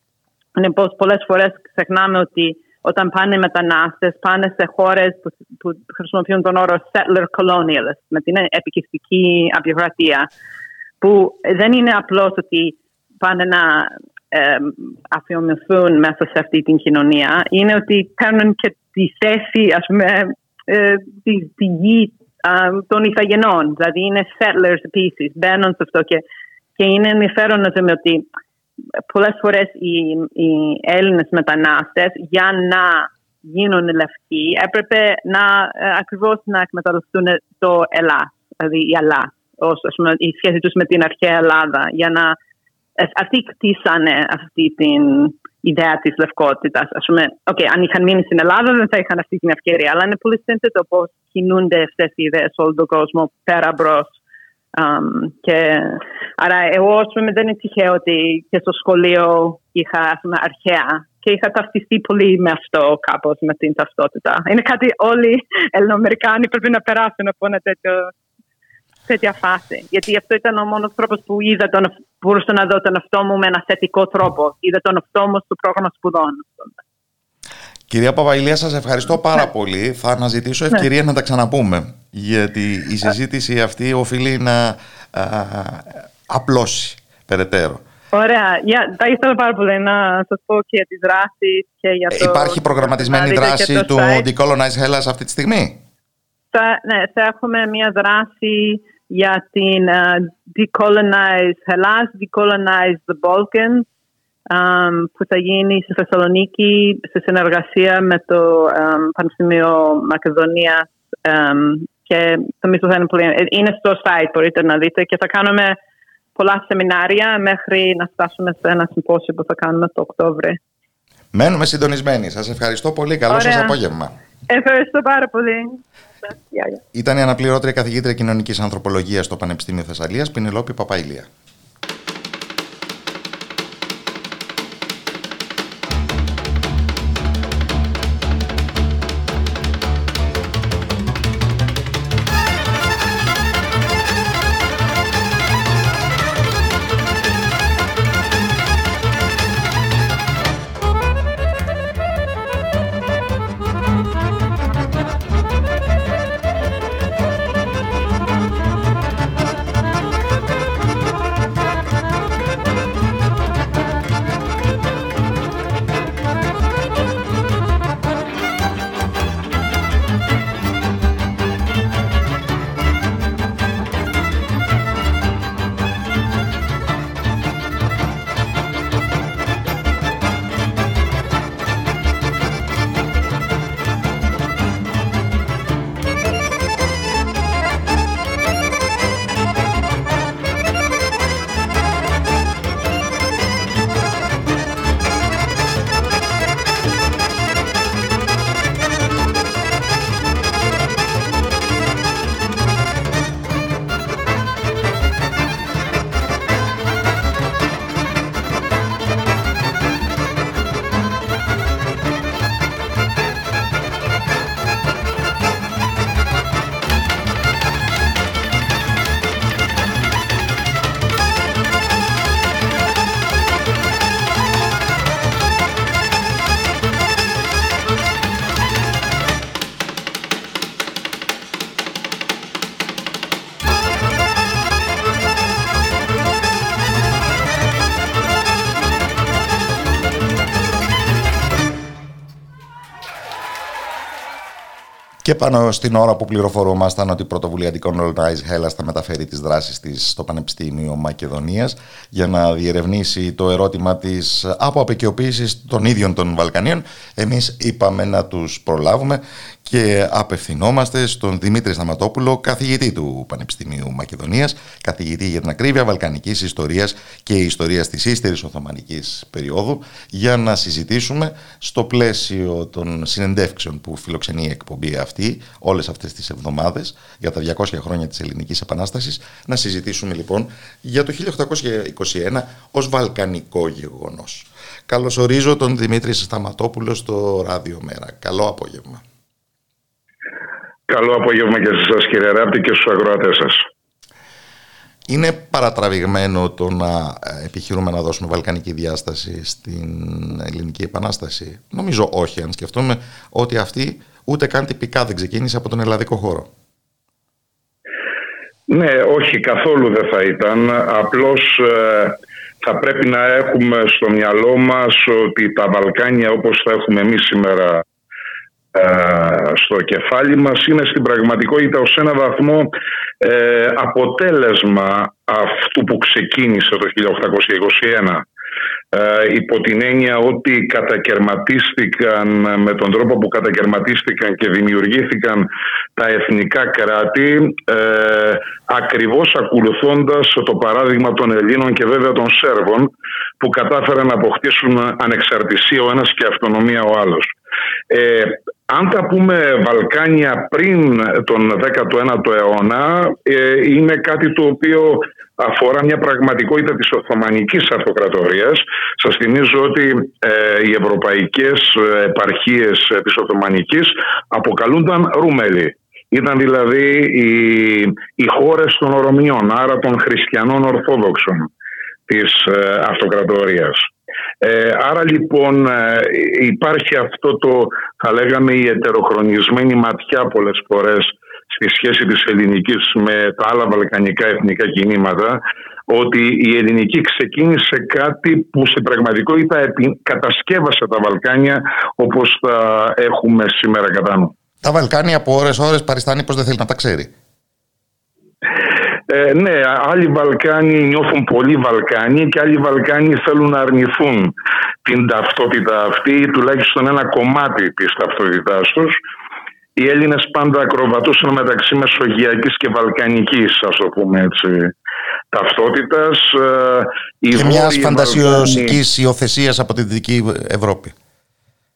S4: είναι πως πολλές φορές ξεχνάμε ότι όταν πάνε μετανάστες, πάνε σε χώρες που, που, χρησιμοποιούν τον όρο settler colonialist, με την επικιστική απειοκρατία, που δεν είναι απλώς ότι πάνε να ε, αφιομηθούν μέσα σε αυτή την κοινωνία, είναι ότι παίρνουν και τη θέση, ας πούμε, ε, τη, τη γη των ηθαγενών. Δηλαδή είναι settlers επίση, μπαίνουν σε αυτό και, και είναι ενδιαφέρον να δούμε ότι πολλές φορές οι, οι Έλληνες μετανάστες για να γίνουν λευκοί έπρεπε να ε, ακριβώς να εκμεταλλευτούν το Ελλάδα, δηλαδή η Ελλάδα, η σχέση τους με την αρχαία Ελλάδα, για να ε, αυτοί κτίσανε αυτή την ιδέα της λευκότητας. Α πούμε, okay, αν είχαν μείνει στην Ελλάδα δεν θα είχαν αυτή την ευκαιρία, αλλά είναι πολύ σύνθετο πώς κινούνται αυτές οι ιδέες σε όλο τον κόσμο πέρα μπρος Um, και, άρα εγώ πούμε, δεν είναι τυχαίο ότι και στο σχολείο είχα πούμε, αρχαία και είχα ταυτιστεί πολύ με αυτό κάπως με την ταυτότητα. Είναι κάτι όλοι οι Ελληνοαμερικάνοι πρέπει να περάσουν από ένα τέτοιο τέτοια φάση. Γιατί αυτό ήταν ο μόνος τρόπος που είδα τον, μπορούσα να δω τον εαυτό μου με ένα θετικό τρόπο. Είδα τον εαυτό μου στο πρόγραμμα σπουδών.
S1: Κυρία Παπαϊλία, σας ευχαριστώ πάρα ναι. πολύ. Θα αναζητήσω ναι. ευκαιρία να τα ξαναπούμε, γιατί η συζήτηση αυτή οφείλει να α, απλώσει περαιτέρω.
S4: Ωραία. Yeah, θα ήθελα πάρα πολύ να σας πω και για τις δράσεις και για το.
S1: Υπάρχει προγραμματισμένη δράση του Decolonize Hellas αυτή τη στιγμή;
S4: Θα, ναι, θα έχουμε μια δράση για την uh, Decolonize Hellas, Decolonize the Balkans που θα γίνει στη Θεσσαλονίκη σε συνεργασία με το Πανεπιστήμιο Μακεδονίας και νομίζω θα είναι πολύ... Είναι στο site, μπορείτε να δείτε και θα κάνουμε πολλά σεμινάρια μέχρι να φτάσουμε σε ένα συμπόσιο που θα κάνουμε το Οκτώβριο.
S1: Μένουμε συντονισμένοι. Σας ευχαριστώ πολύ. Καλό σας απόγευμα.
S4: Ευχαριστώ πάρα πολύ.
S1: Ήταν η αναπληρώτρια καθηγήτρια κοινωνικής ανθρωπολογίας στο Πανεπιστήμιο Θεσσαλίας, Πινελόπη Παπαηλία. Και πάνω στην ώρα που πληροφορούμασταν ότι η πρωτοβουλία Decolonize Hellas θα μεταφέρει τις δράσεις της στο Πανεπιστήμιο Μακεδονίας για να διερευνήσει το ερώτημα της αποαπικιοποίησης των ίδιων των Βαλκανίων, εμείς είπαμε να τους προλάβουμε και απευθυνόμαστε στον Δημήτρη Σταματόπουλο, καθηγητή του Πανεπιστημίου Μακεδονίας, καθηγητή για την ακρίβεια βαλκανικής ιστορίας και ιστορίας της ύστερης Οθωμανικής περίοδου, για να συζητήσουμε στο πλαίσιο των συνεντεύξεων που φιλοξενεί η εκπομπή αυτή αυτή όλες αυτές τις εβδομάδες για τα 200 χρόνια της Ελληνικής Επανάστασης να συζητήσουμε λοιπόν για το 1821 ως βαλκανικό γεγονός. Καλωσορίζω τον Δημήτρη Σταματόπουλο στο Ράδιο Μέρα. Καλό απόγευμα.
S5: Καλό απόγευμα και σε εσάς κύριε Ράπτη και στους αγροατές σας.
S1: Είναι παρατραβηγμένο το να ε, επιχειρούμε να δώσουμε βαλκανική διάσταση στην Ελληνική Επανάσταση; Νομίζω όχι, αν σκεφτούμε ότι αυτή ούτε καν τυπικά δεν ξεκίνησε από τον ελλαδικό χώρο.
S5: Ναι, όχι, καθόλου δεν θα ήταν. Απλώς ε, θα πρέπει να έχουμε στο μυαλό μας ότι τα Βαλκάνια όπως τα έχουμε εμείς σήμερα ε, στο κεφάλι μας είναι στην πραγματικότητα ως ένα βαθμό ε, αποτέλεσμα αυτού που ξεκίνησε το 1821 ε, υπό την έννοια ότι κατακαιρματίστηκαν με τον τρόπο που κατακαιρματίστηκαν και δημιουργήθηκαν τα εθνικά κράτη ε, ακριβώς ακολουθώντας το παράδειγμα των Ελλήνων και βέβαια των Σέρβων που κατάφεραν να αποκτήσουν ανεξαρτησία ο ένας και αυτονομία ο άλλος. Ε, αν τα πούμε Βαλκάνια πριν τον 19ο αιώνα ε, είναι κάτι το οποίο αφορά μια πραγματικότητα της Οθωμανικής Αυτοκρατορίας. Σας θυμίζω ότι ε, οι ευρωπαϊκές επαρχίες της Οθωμανικής αποκαλούνταν Ρούμελοι. Ήταν δηλαδή οι, οι χώρες των Ορομιών, άρα των χριστιανών Ορθόδοξων της ε, Αυτοκρατορίας. Ε, άρα λοιπόν ε, υπάρχει αυτό το θα λέγαμε η ετεροχρονισμένη ματιά πολλές φορές στη σχέση της ελληνικής με τα άλλα βαλκανικά εθνικά κινήματα ότι η ελληνική ξεκίνησε κάτι που σε πραγματικότητα κατασκεύασε τα Βαλκάνια όπως τα έχουμε σήμερα κατά νου.
S1: Τα Βαλκάνια από ώρες ώρες παριστάνει πως δεν θέλει να τα ξέρει;
S5: Ε, ναι, άλλοι Βαλκάνοι νιώθουν πολύ Βαλκάνοι και άλλοι Βαλκάνοι θέλουν να αρνηθούν την ταυτότητα αυτή ή τουλάχιστον ένα κομμάτι της ταυτότητάς τους. Οι Έλληνες πάντα ακροβατούσαν μεταξύ Μεσογειακής και Βαλκανικής, ας το πούμε έτσι, ταυτότητας.
S1: Ε, και μιας φαντασιωσικής υιοθεσίας από τη Δυτική Ευρώπη.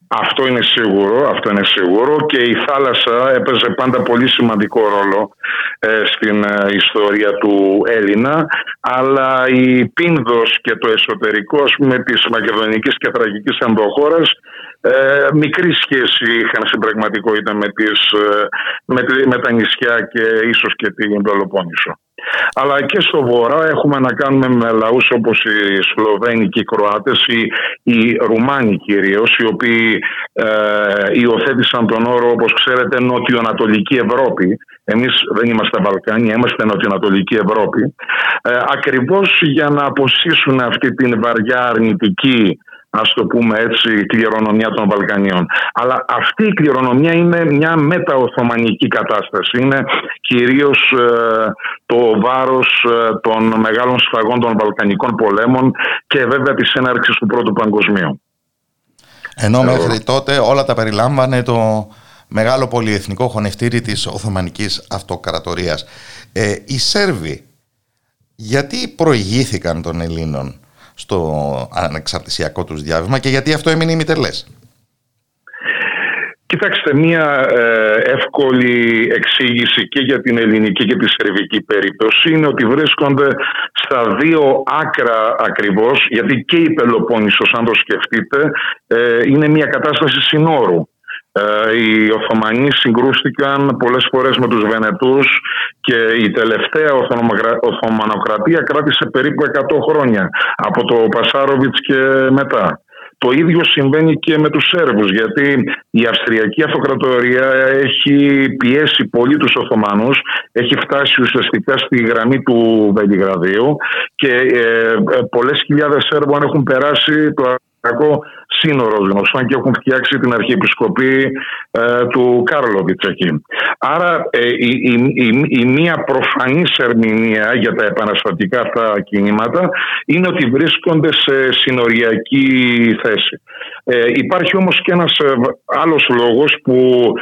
S5: Αυτό είναι σίγουρο, αυτό είναι σίγουρο και η θάλασσα έπαιζε πάντα πολύ σημαντικό ρόλο ε, στην ε, ιστορία του Έλληνα αλλά η Πίνδος και το εσωτερικό ας πούμε, της Μακεδονικής και Θραγικής Ενδοχώρας ε, μικρή σχέση είχαν στην πραγματικότητα με, τις, ε, με, με τα νησιά και ίσως και την Πελοπόννησο. Αλλά και στο βορρά έχουμε να κάνουμε με λαούς όπως οι Σλοβαίνοι και οι Κροάτες, οι, οι Ρουμάνοι κυρίως, οι οποίοι ε, υιοθέτησαν τον όρο όπως ξέρετε Νοτιοανατολική Ευρώπη. Εμείς δεν είμαστε Βαλκάνια, είμαστε Νοτιοανατολική Ευρώπη. Ε, ακριβώς για να αποσύσουν αυτή την βαριά αρνητική Α το πούμε έτσι, κληρονομιά των Βαλκανίων. Αλλά αυτή η κληρονομιά είναι μια μεταοθωμανική κατάσταση. Είναι κυρίως ε, το βάρος ε, των μεγάλων σφαγών των Βαλκανικών πολέμων και βέβαια της έναρξης του Πρώτου Παγκοσμίου.
S1: Ενώ μέχρι τότε όλα τα περιλάμβανε το μεγάλο πολυεθνικό χωνευτήρι της Οθωμανικής Αυτοκρατορίας. Ε, οι Σέρβοι γιατί προηγήθηκαν των Ελλήνων; Στο ανεξαρτησιακό τους διάβημα και γιατί αυτό έμεινε ημιτελές.
S5: Κοιτάξτε, μία ε, εύκολη εξήγηση και για την ελληνική και τη σερβική περίπτωση είναι ότι βρίσκονται στα δύο άκρα ακριβώς, γιατί και η Πελοπόννησος, αν το σκεφτείτε, ε, είναι μια κατάσταση συνόρου. Ε, οι Οθωμανοί συγκρούστηκαν πολλές φορές με τους Βενετούς και η τελευταία Οθωμανοκρατία κράτησε περίπου 100 χρόνια από το Πασάροβιτς και μετά. Το ίδιο συμβαίνει και με τους Σέρβους γιατί η Αυστριακή Αυτοκρατορία έχει πιέσει πολύ τους Οθωμανούς, έχει φτάσει ουσιαστικά στη γραμμή του Βελιγραδίου και ε, ε πολλές χιλιάδες Σέρβων έχουν περάσει το κακό σύνορος γνωστών και έχουν φτιάξει την αρχιεπισκοπή ε, του Κάρλοβιτς εκεί. Άρα ε, η, η, η, μία προφανής ερμηνεία για τα επαναστατικά αυτά κινήματα είναι ότι βρίσκονται σε συνοριακή θέση. Ε, υπάρχει όμως και ένας ε, άλλος λόγος που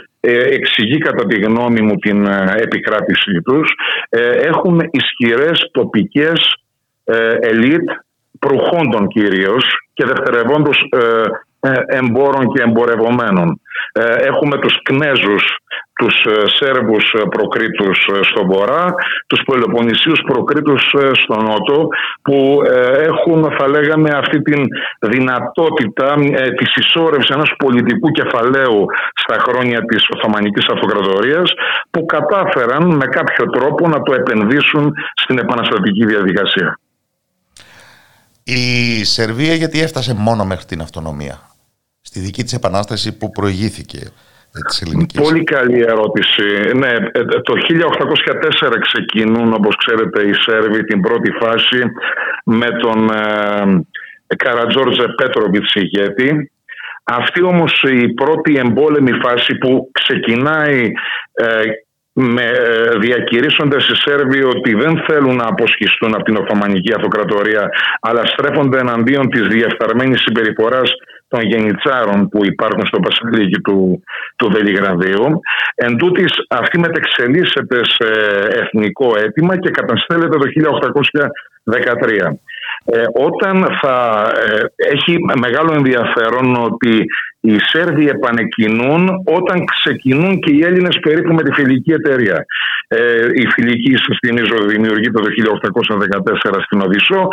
S5: εξηγεί κατά τη γνώμη μου την επικράτησή τους. Έχουν ισχυρές τοπικές ελίτ προχόντων κυρίως και δευτερευόντως ε, ε, εμπόρων και εμπορευομένων. Ε, έχουμε τους Κνέζους τους ε, Σέρβους ε, προκρίτους ε, στον Βορρά, τους Πελοποννησίους προκρίτους στον Νότο που έχουν θα λέγαμε αυτή την δυνατότητα της ισόρευσης ενός πολιτικού κεφαλαίου στα χρόνια της Οθωμανικής Αυτοκρατορίας που κατάφεραν με κάποιο τρόπο να το επενδύσουν στην επαναστατική διαδικασία.
S1: Η Σερβία γιατί έφτασε μόνο μέχρι την αυτονομία στη δική της επανάσταση που προηγήθηκε
S5: Πολύ καλή ερώτηση. Ναι, ε, το 1804 ξεκινούν, όπως ξέρετε, οι Σέρβοι την πρώτη φάση με τον ε, Καρατζόρτζε Πέτροβιτς ηγέτη. Αυτή όμως η πρώτη εμπόλεμη φάση που ξεκινάει ε, με, ε, διακηρύσσοντας οι Σέρβοι ότι δεν θέλουν να αποσχιστούν από την Οθωμανική Αυτοκρατορία αλλά στρέφονται εναντίον της διεφθαρμένης συμπεριφοράς των γενιτσάρων που υπάρχουν στο Πασαλίκι του, του Βελιγραδίου. Εν τούτης, αυτή μετεξελίσσεται σε εθνικό αίτημα και καταστέλλεται το 1813. Ε, όταν θα ε, έχει μεγάλο ενδιαφέρον ότι οι Σέρβοι επανεκκινούν όταν ξεκινούν και οι Έλληνες περίπου με τη φιλική εταιρεία. Ε, η φιλική, σας θυμίζω, δημιουργείται το 1814 στην Οδυσσό.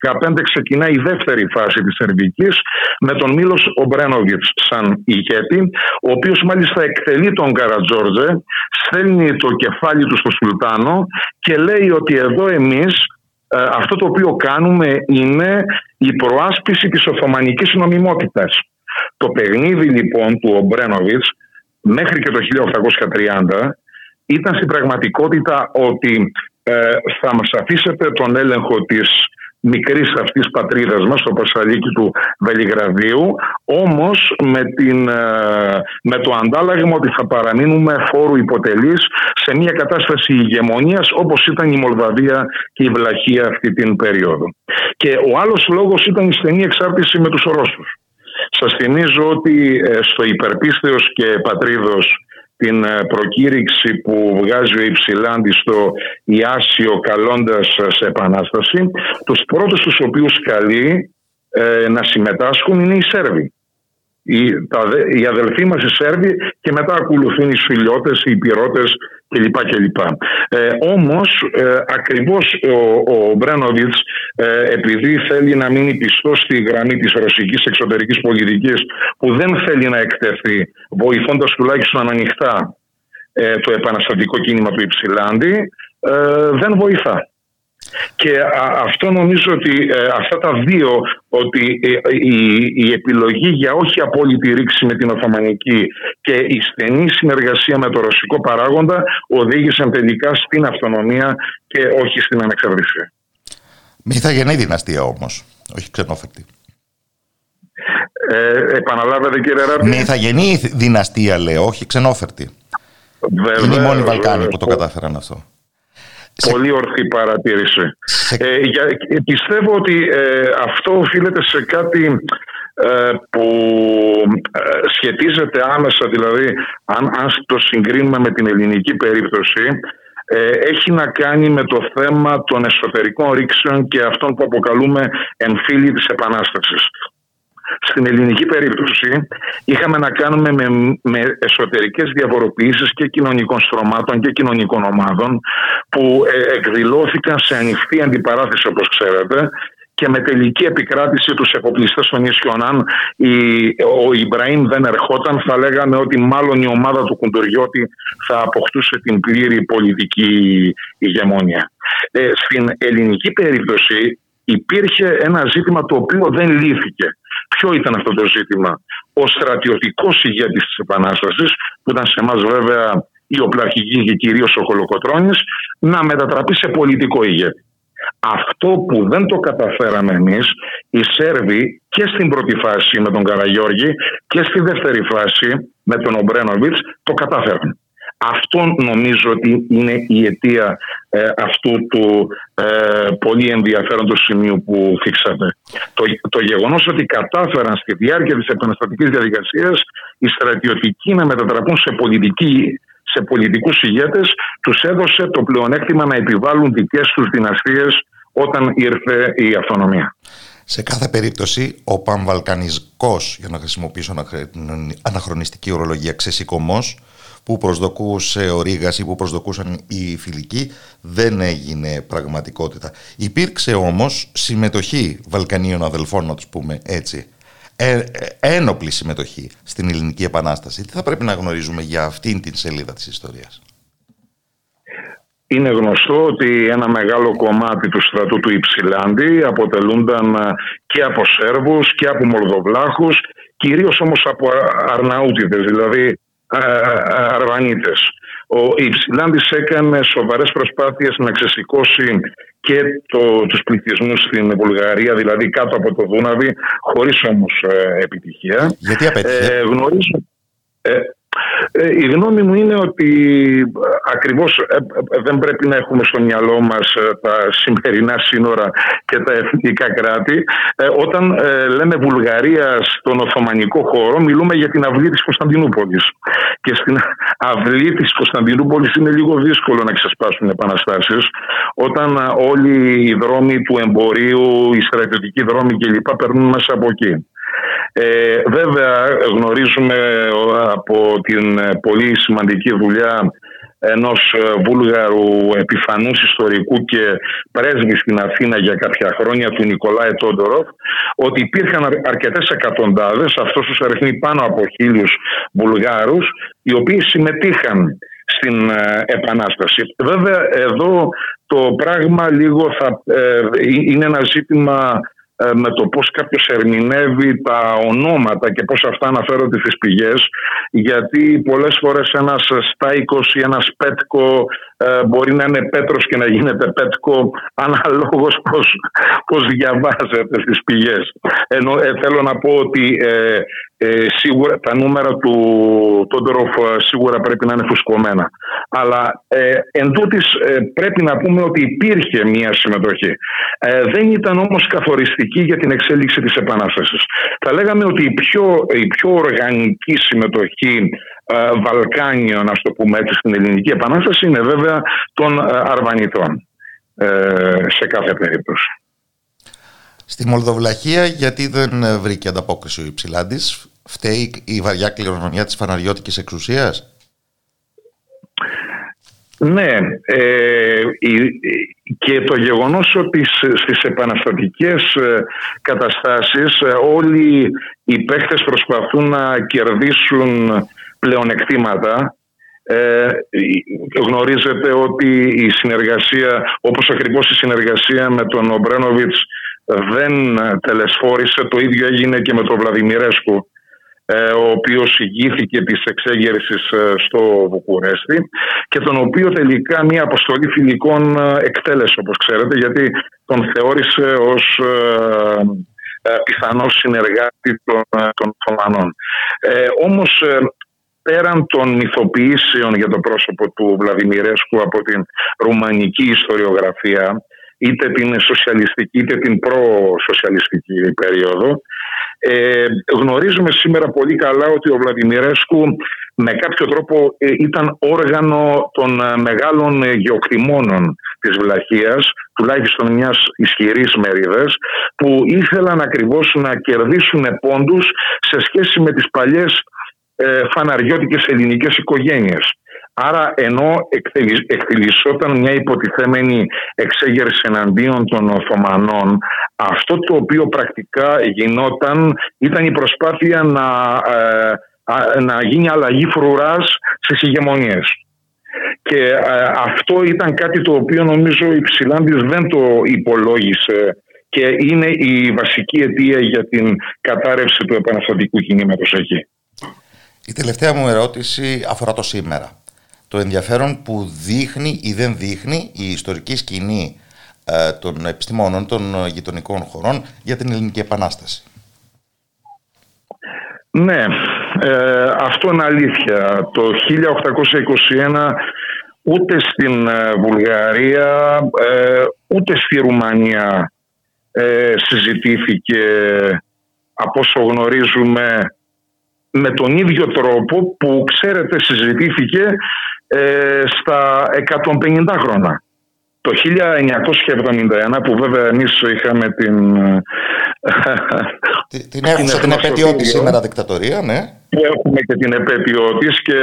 S5: 2015 ξεκινάει η δεύτερη φάση της Σερβικής με τον Μίλος Ομπρένοβιτς σαν ηγέτη, ο οποίος μάλιστα εκτελεί τον Καρατζόρτζε, στέλνει το κεφάλι του στο Σουλτάνο και λέει ότι εδώ εμείς ε, αυτό το οποίο κάνουμε είναι η προάσπιση της Οθωμανικής νομιμότητας. Το παιχνίδι λοιπόν του Ομπρένοβιτς μέχρι και το 1830 ήταν στην πραγματικότητα ότι ε, θα μας αφήσετε τον έλεγχο της μικρής αυτής πατρίδας μας, το Πασαλίκι του Βελιγραδίου, όμως με, την, ε, με το αντάλλαγμα ότι θα παραμείνουμε φόρου υποτελής σε μια κατάσταση ηγεμονίας όπως ήταν η Μολδαβία και η Βλαχία αυτή την περίοδο. Και ο άλλος λόγος ήταν η στενή εξάρτηση με τους Ρώσους. Σας θυμίζω ότι ε, στο υπερπίστεως και πατρίδος την ε, προκήρυξη που βγάζει ο Υψηλάντη στο Ιάσιο καλώντας σε επανάσταση, τους πρώτους τους οποίους καλεί ε, να συμμετάσχουν είναι οι Σέρβοι οι, τα, οι αδελφοί μας οι Σέρβοι και μετά ακολουθούν οι Σφιλιώτες, οι Πυρώτες κλπ. κλπ. Ε, όμως ε, ακριβώς ο, ο Μπρένοβιτς ε, επειδή θέλει να μείνει πιστός στη γραμμή της ρωσικής εξωτερικής πολιτικής που δεν θέλει να εκτεθεί βοηθώντας τουλάχιστον ανοιχτά ε, το επαναστατικό κίνημα του Υψηλάντη ε, δεν βοηθά. Και αυτό νομίζω ότι ε, αυτά τα δύο, ότι ε, η, επιλογή για όχι απόλυτη ρήξη με την Οθωμανική και η στενή συνεργασία με το ρωσικό παράγοντα οδήγησαν τελικά στην αυτονομία και όχι στην ανεξαρτησία.
S1: Μη δυναστεία όμως, όχι ξενόφερτη.
S5: Ε, επαναλάβετε κύριε Ράπτη.
S1: Με ηθαγενή δυναστεία λέω, όχι ξενόφερτη. Βέβαια, Είναι οι μόνοι Βαλκάνοι που το κατάφεραν αυτό.
S5: Πολύ ορθή παρατήρηση. Ε, για, πιστεύω ότι ε, αυτό οφείλεται σε κάτι ε, που ε, σχετίζεται άμεσα, δηλαδή αν, αν το συγκρίνουμε με την ελληνική περίπτωση, έχει να κάνει με το θέμα των εσωτερικών ρήξεων και αυτών που αποκαλούμε εμφύλοι της Επανάστασης. Στην ελληνική περίπτωση είχαμε να κάνουμε με, με εσωτερικές διαφοροποιήσεις και κοινωνικών στρωμάτων και κοινωνικών ομάδων που ε, εκδηλώθηκαν σε ανοιχτή αντιπαράθεση όπως ξέρετε και με τελική επικράτηση τους εφοπλιστές των νησιών. Αν ο Ιμπραήμ δεν ερχόταν θα λέγαμε ότι μάλλον η ομάδα του Κουντουριώτη θα αποκτούσε την πλήρη πολιτική ηγεμόνια. Ε, στην ελληνική περίπτωση υπήρχε ένα ζήτημα το οποίο δεν λύθηκε. Ποιο ήταν αυτό το ζήτημα; Ο στρατιωτικός ηγέτης της Επανάστασης, που ήταν σε εμάς βέβαια η οπλαρχική και κυρίως ο Χολοκοτρώνης, να μετατραπεί σε πολιτικό ηγέτη. Αυτό που δεν το καταφέραμε εμείς, οι Σέρβοι και στην πρώτη φάση με τον Καραγιώργη και στη δεύτερη φάση με τον Ομπρένοβιτς το καταφέραν. Αυτό νομίζω ότι είναι η αιτία ε, αυτού του ε, πολύ ενδιαφέροντος σημείου που θίξατε. Το, το γεγονός ότι κατάφεραν στη διάρκεια της επαναστατικής διαδικασίας οι στρατιωτικοί να μετατραπούν σε πολιτικοί σε πολιτικούς ηγέτες τους έδωσε το πλεονέκτημα να επιβάλλουν δικές τους δυναστείες όταν ήρθε η αυτονομία.
S1: Σε κάθε περίπτωση, ο πανβαλκανικός, για να χρησιμοποιήσω αναχρονιστική ορολογία, ξεσηκωμός, που προσδοκούσε ο Ρήγας ή που προσδοκούσαν οι φιλικοί, δεν έγινε πραγματικότητα. Υπήρξε όμως συμμετοχή Βαλκανίων αδελφών, να τους πούμε έτσι, ε, ε, ένοπλη συμμετοχή στην Ελληνική Επανάσταση. Τι θα πρέπει να γνωρίζουμε για αυτήν την σελίδα της ιστορίας;
S5: Είναι γνωστό ότι ένα μεγάλο κομμάτι του στρατού του Υψηλάντη αποτελούνταν ε, και από Σέρβους και από Μολδοβλάχους, κυρίως όμως από Αρναούτιδες, δηλαδή Αρβανίτες. Ο Υψηλάντης έκανε σοβαρές προσπάθειες να ξεσηκώσει και το, τους πληθυσμούς στην Βουλγαρία, δηλαδή κάτω από το Δούναβι, χωρίς όμως ε, επιτυχία.
S1: Γιατί απέτυχε;
S5: Ε, γνωρίζω, ε, ε, η γνώμη μου είναι ότι ε, ακριβώς ε, δεν πρέπει να έχουμε στο μυαλό μας τα σημερινά σύνορα και τα εθνικά κράτη. Όταν λέμε Βουλγαρία στον Οθωμανικό χώρο μιλούμε για την αυλή της Κωνσταντινούπολης. Και στην αυλή της Κωνσταντινούπολης είναι λίγο δύσκολο να ξεσπάσουν επαναστάσεις όταν όλοι οι δρόμοι του εμπορίου, οι στρατιωτικοί δρόμοι κλπ. περνούν μέσα από εκεί. Ε, βέβαια γνωρίζουμε από την πολύ σημαντική δουλειά ενός βούλγαρου επιφανούς ιστορικού και πρέσβη στην Αθήνα για κάποια χρόνια του Νικολάη Τόντοροφ ότι υπήρχαν αρκετές εκατοντάδες, αυτός τους αριθμεί πάνω από χίλιους Βουλγάρους οι οποίοι συμμετείχαν στην ε, Επανάσταση. Βέβαια εδώ το πράγμα λίγο θα, ε, είναι ένα ζήτημα ε, με το πώς κάποιος ερμηνεύει τα ονόματα και πώς αυτά αναφέρονται στις πηγές γιατί πολλές φορές ένας Στάικος ή ένας Πέτκο ε, μπορεί να είναι Πέτρος και να γίνεται Πέτκο αναλόγως πώς, πώς διαβάζεται στις πηγές. Ενώ ε, θέλω να πω ότι ε, σίγουρα τα νούμερα του Τόντοροφ σίγουρα πρέπει να είναι φουσκωμένα. Αλλά ε, εν πρέπει να πούμε ότι υπήρχε μια συμμετοχή. δεν ήταν όμως καθοριστική για την εξέλιξη της Επανάστασης. Θα λέγαμε ότι η πιο, η πιο οργανική συμμετοχή ε, Βαλκάνιο, να το πούμε έτσι, στην Ελληνική Επανάσταση είναι βέβαια των ε, Αρβανιτών ε, σε κάθε περίπτωση.
S1: Στη Μολδοβλαχία γιατί δεν βρήκε ανταπόκριση ο Υψηλάντης, φταίει η βαριά κληρονομιά της φαναριώτικης εξουσίας;
S5: Ναι, ε, και το γεγονός ότι στις επαναστατικές καταστάσεις όλοι οι παίχτες προσπαθούν να κερδίσουν πλεονεκτήματα ε, γνωρίζετε ότι η συνεργασία, όπως ακριβώς η συνεργασία με τον Ομπρένοβιτς δεν τελεσφόρησε, το ίδιο έγινε και με τον Βλαδιμιρέσκου ε, ο οποίος ηγήθηκε της εξέγερσης ε, στο Βουκουρέστι και τον οποίο τελικά μια αποστολή φιλικών ε, εκτέλεσε όπως ξέρετε γιατί τον θεώρησε ως πιθανός συνεργάτη των, των Οθωμανών. Ε, όμως πέραν των μυθοποιήσεων για το πρόσωπο του Βλαδιμιρέσκου από την ρουμανική ιστοριογραφία, είτε την σοσιαλιστική είτε την προ-σοσιαλιστική περίοδο, ε, γνωρίζουμε σήμερα πολύ καλά ότι ο Βλαδιμιρέσκου με κάποιο τρόπο ε, ήταν όργανο των ε, μεγάλων γεωκτημόνων της Βλαχίας, τουλάχιστον μιας ισχυρής μερίδας, που ήθελαν ακριβώς να κερδίσουν πόντους σε σχέση με τις παλιές ε, φαναριώτικες ελληνικές οικογένειες. Άρα ενώ εκτελισσόταν μια υποτιθέμενη εξέγερση εναντίον των Οθωμανών, αυτό το οποίο πρακτικά γινόταν ήταν η προσπάθεια να, ε, να γίνει αλλαγή φρουράς στις ηγεμονίες. Και ε, αυτό ήταν κάτι το οποίο νομίζω η Ψηλάντης δεν το υπολόγισε και είναι η βασική αιτία για την κατάρρευση του επαναστατικού κινήματος εκεί.
S1: Η τελευταία μου ερώτηση αφορά το σήμερα. Το ενδιαφέρον που δείχνει ή δεν δείχνει η ιστορική σκηνή ε, των επιστημόνων των γειτονικών χωρών για την Ελληνική Επανάσταση.
S5: Ναι, ε, αυτό είναι αλήθεια. Το 1821 ούτε στην ε, Βουλγαρία ούτε στη Ρουμανία συζητήθηκε από όσο γνωρίζουμε με τον ίδιο τρόπο που ξέρετε συζητήθηκε ε, στα 150 χρόνια. Το 1971 που βέβαια εμείς είχαμε την...
S1: Την, την, την επαιτειό της σήμερα δικτατορία, ναι
S5: έχουμε και την επέτειό της και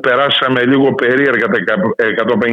S5: περάσαμε λίγο περίεργα τα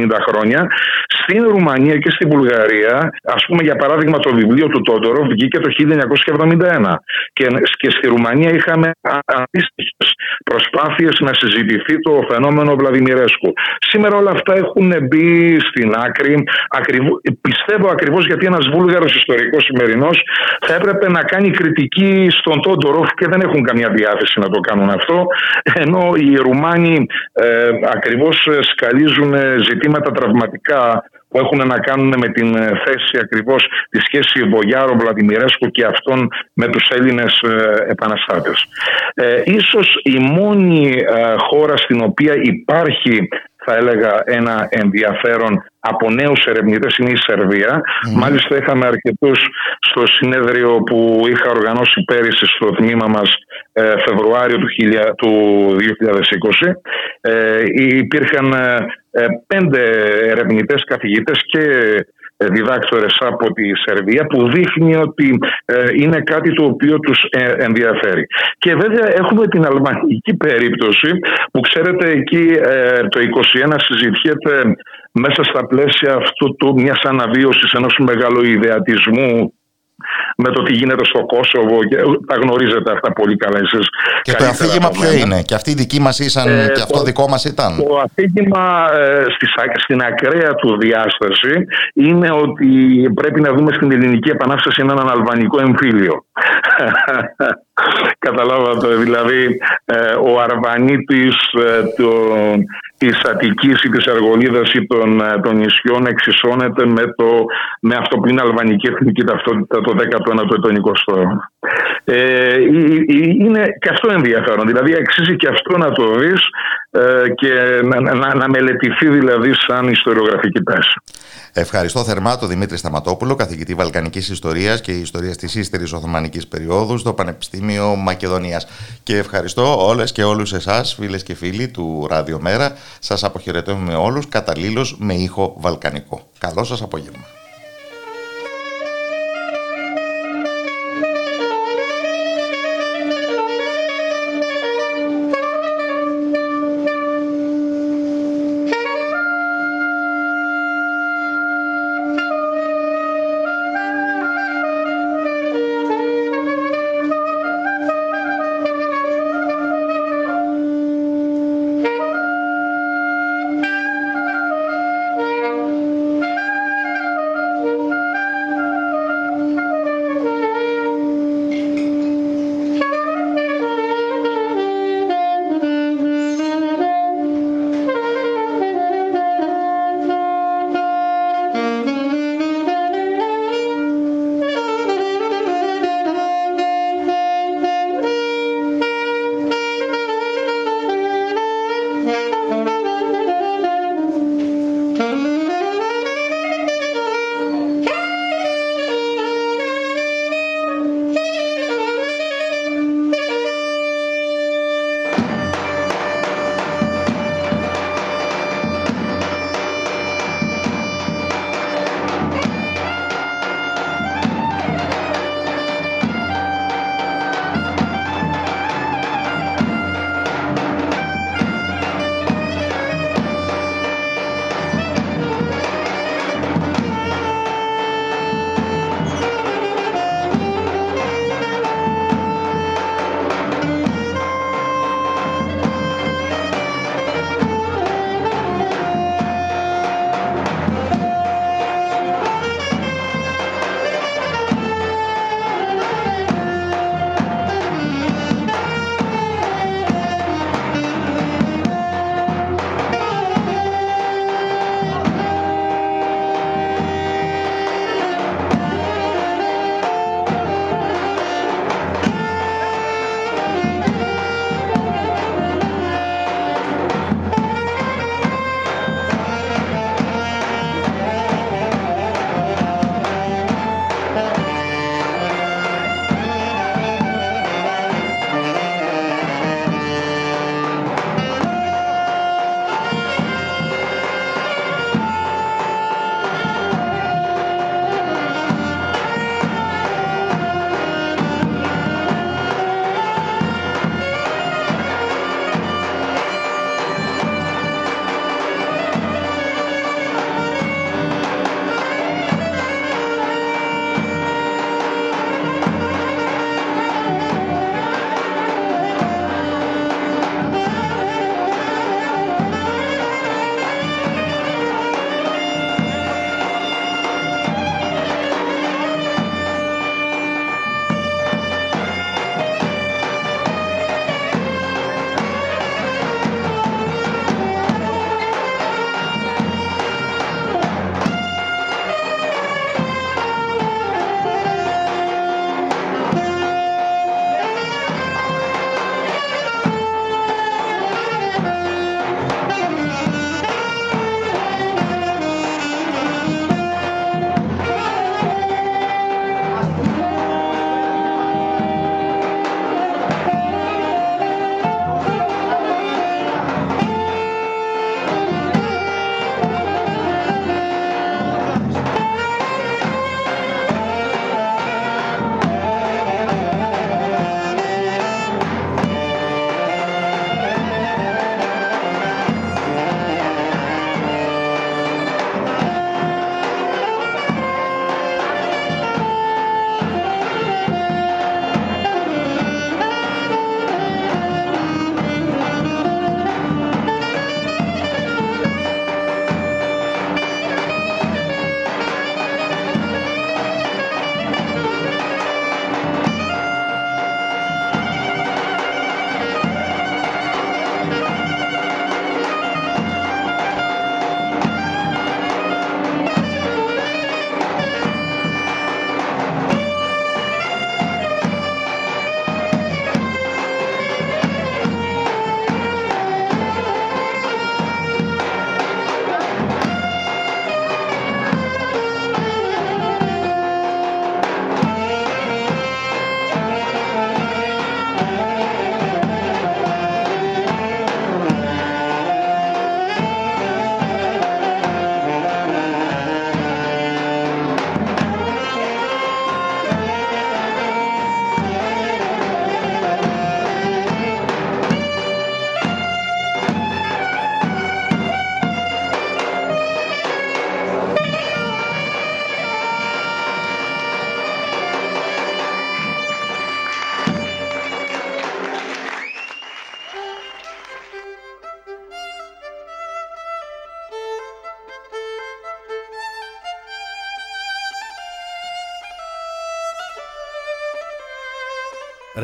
S5: 150 χρόνια. Στην Ρουμανία και στη Βουλγαρία, ας πούμε για παράδειγμα το βιβλίο του Τόντορο βγήκε το 1971 και, και στη Ρουμανία είχαμε αντίστοιχες προσπάθειες να συζητηθεί το φαινόμενο Βλαδιμιρέσκου. Σήμερα όλα αυτά έχουν μπει στην άκρη. Ακριβώ, πιστεύω ακριβώς γιατί ένας Βούλγαρος ιστορικός σημερινός θα έπρεπε να κάνει κριτική στον Τόντοροφ και δεν έχουν καμιά διάθεση να το κάνουν αυτό αυτό, ενώ οι Ρουμάνοι ε, ακριβώς σκαλίζουν ζητήματα τραυματικά που έχουν να κάνουν με την θέση ακριβώς της σχέσης Βογιάρο Βλαδιμιρέσκου και αυτών με τους Έλληνες ε, επαναστάτες. Ε, ίσως η μόνη ε, χώρα στην οποία υπάρχει θα έλεγα ένα ενδιαφέρον από νέους ερευνητές είναι η Σερβία. Μάλιστα, είχαμε αρκετούς στο συνέδριο που είχα οργανώσει πέρυσι στο τμήμα μας ε, Φεβρουάριο του 2020. Ε, υπήρχαν ε, πέντε ερευνητές καθηγητές και ε, διδάκτορες από τη Σερβία που δείχνει ότι ε, είναι κάτι το οποίο τους ε, ενδιαφέρει. Και βέβαια έχουμε την αλμανική περίπτωση που ξέρετε εκεί το 21 συζητιέται μέσα στα πλαίσια αυτού του μιας αναβίωσης ενός μεγάλου ιδεατισμού με το τι γίνεται στο Κόσοβο και τα γνωρίζετε αυτά πολύ καλά εσείς.
S1: Και το αφήγημα ποιο είναι, και αυτή η δική μας ήσαν ε, και αυτό το, δικό μας ήταν;
S5: Το αφήγημα ε, στην ακραία του διάσταση είναι ότι πρέπει να δούμε στην ελληνική επανάσταση έναν αλβανικό εμφύλιο. Καταλάβατε, δηλαδή ε, ο Αρβανίτης ε, τον της Αττικής ή της Αργολίδας ή των, ε, των νησιών εξισώνεται με, το, με αυτό που είναι αλβανική εθνική ταυτότητα το 19ο ή το 20ο. Ε, είναι και αυτό ενδιαφέρον. Δηλαδή αξίζει και αυτό να το δεις ε, και να, να, να, μελετηθεί δηλαδή σαν ιστοριογραφική τάση.
S1: Ευχαριστώ θερμά τον Δημήτρη Σταματόπουλο, καθηγητή Βαλκανικής Ιστορίας και Ιστορίας της Ύστερης Οθωμανικής Περίοδου στο Πανεπιστήμιο Μακεδονίας. Και ευχαριστώ όλες και όλους εσάς, φίλες και φίλοι του Ράδιο Μέρα. Σας αποχαιρετούμε όλους καταλήλως με ήχο βαλκανικό. Καλό σας απόγευμα.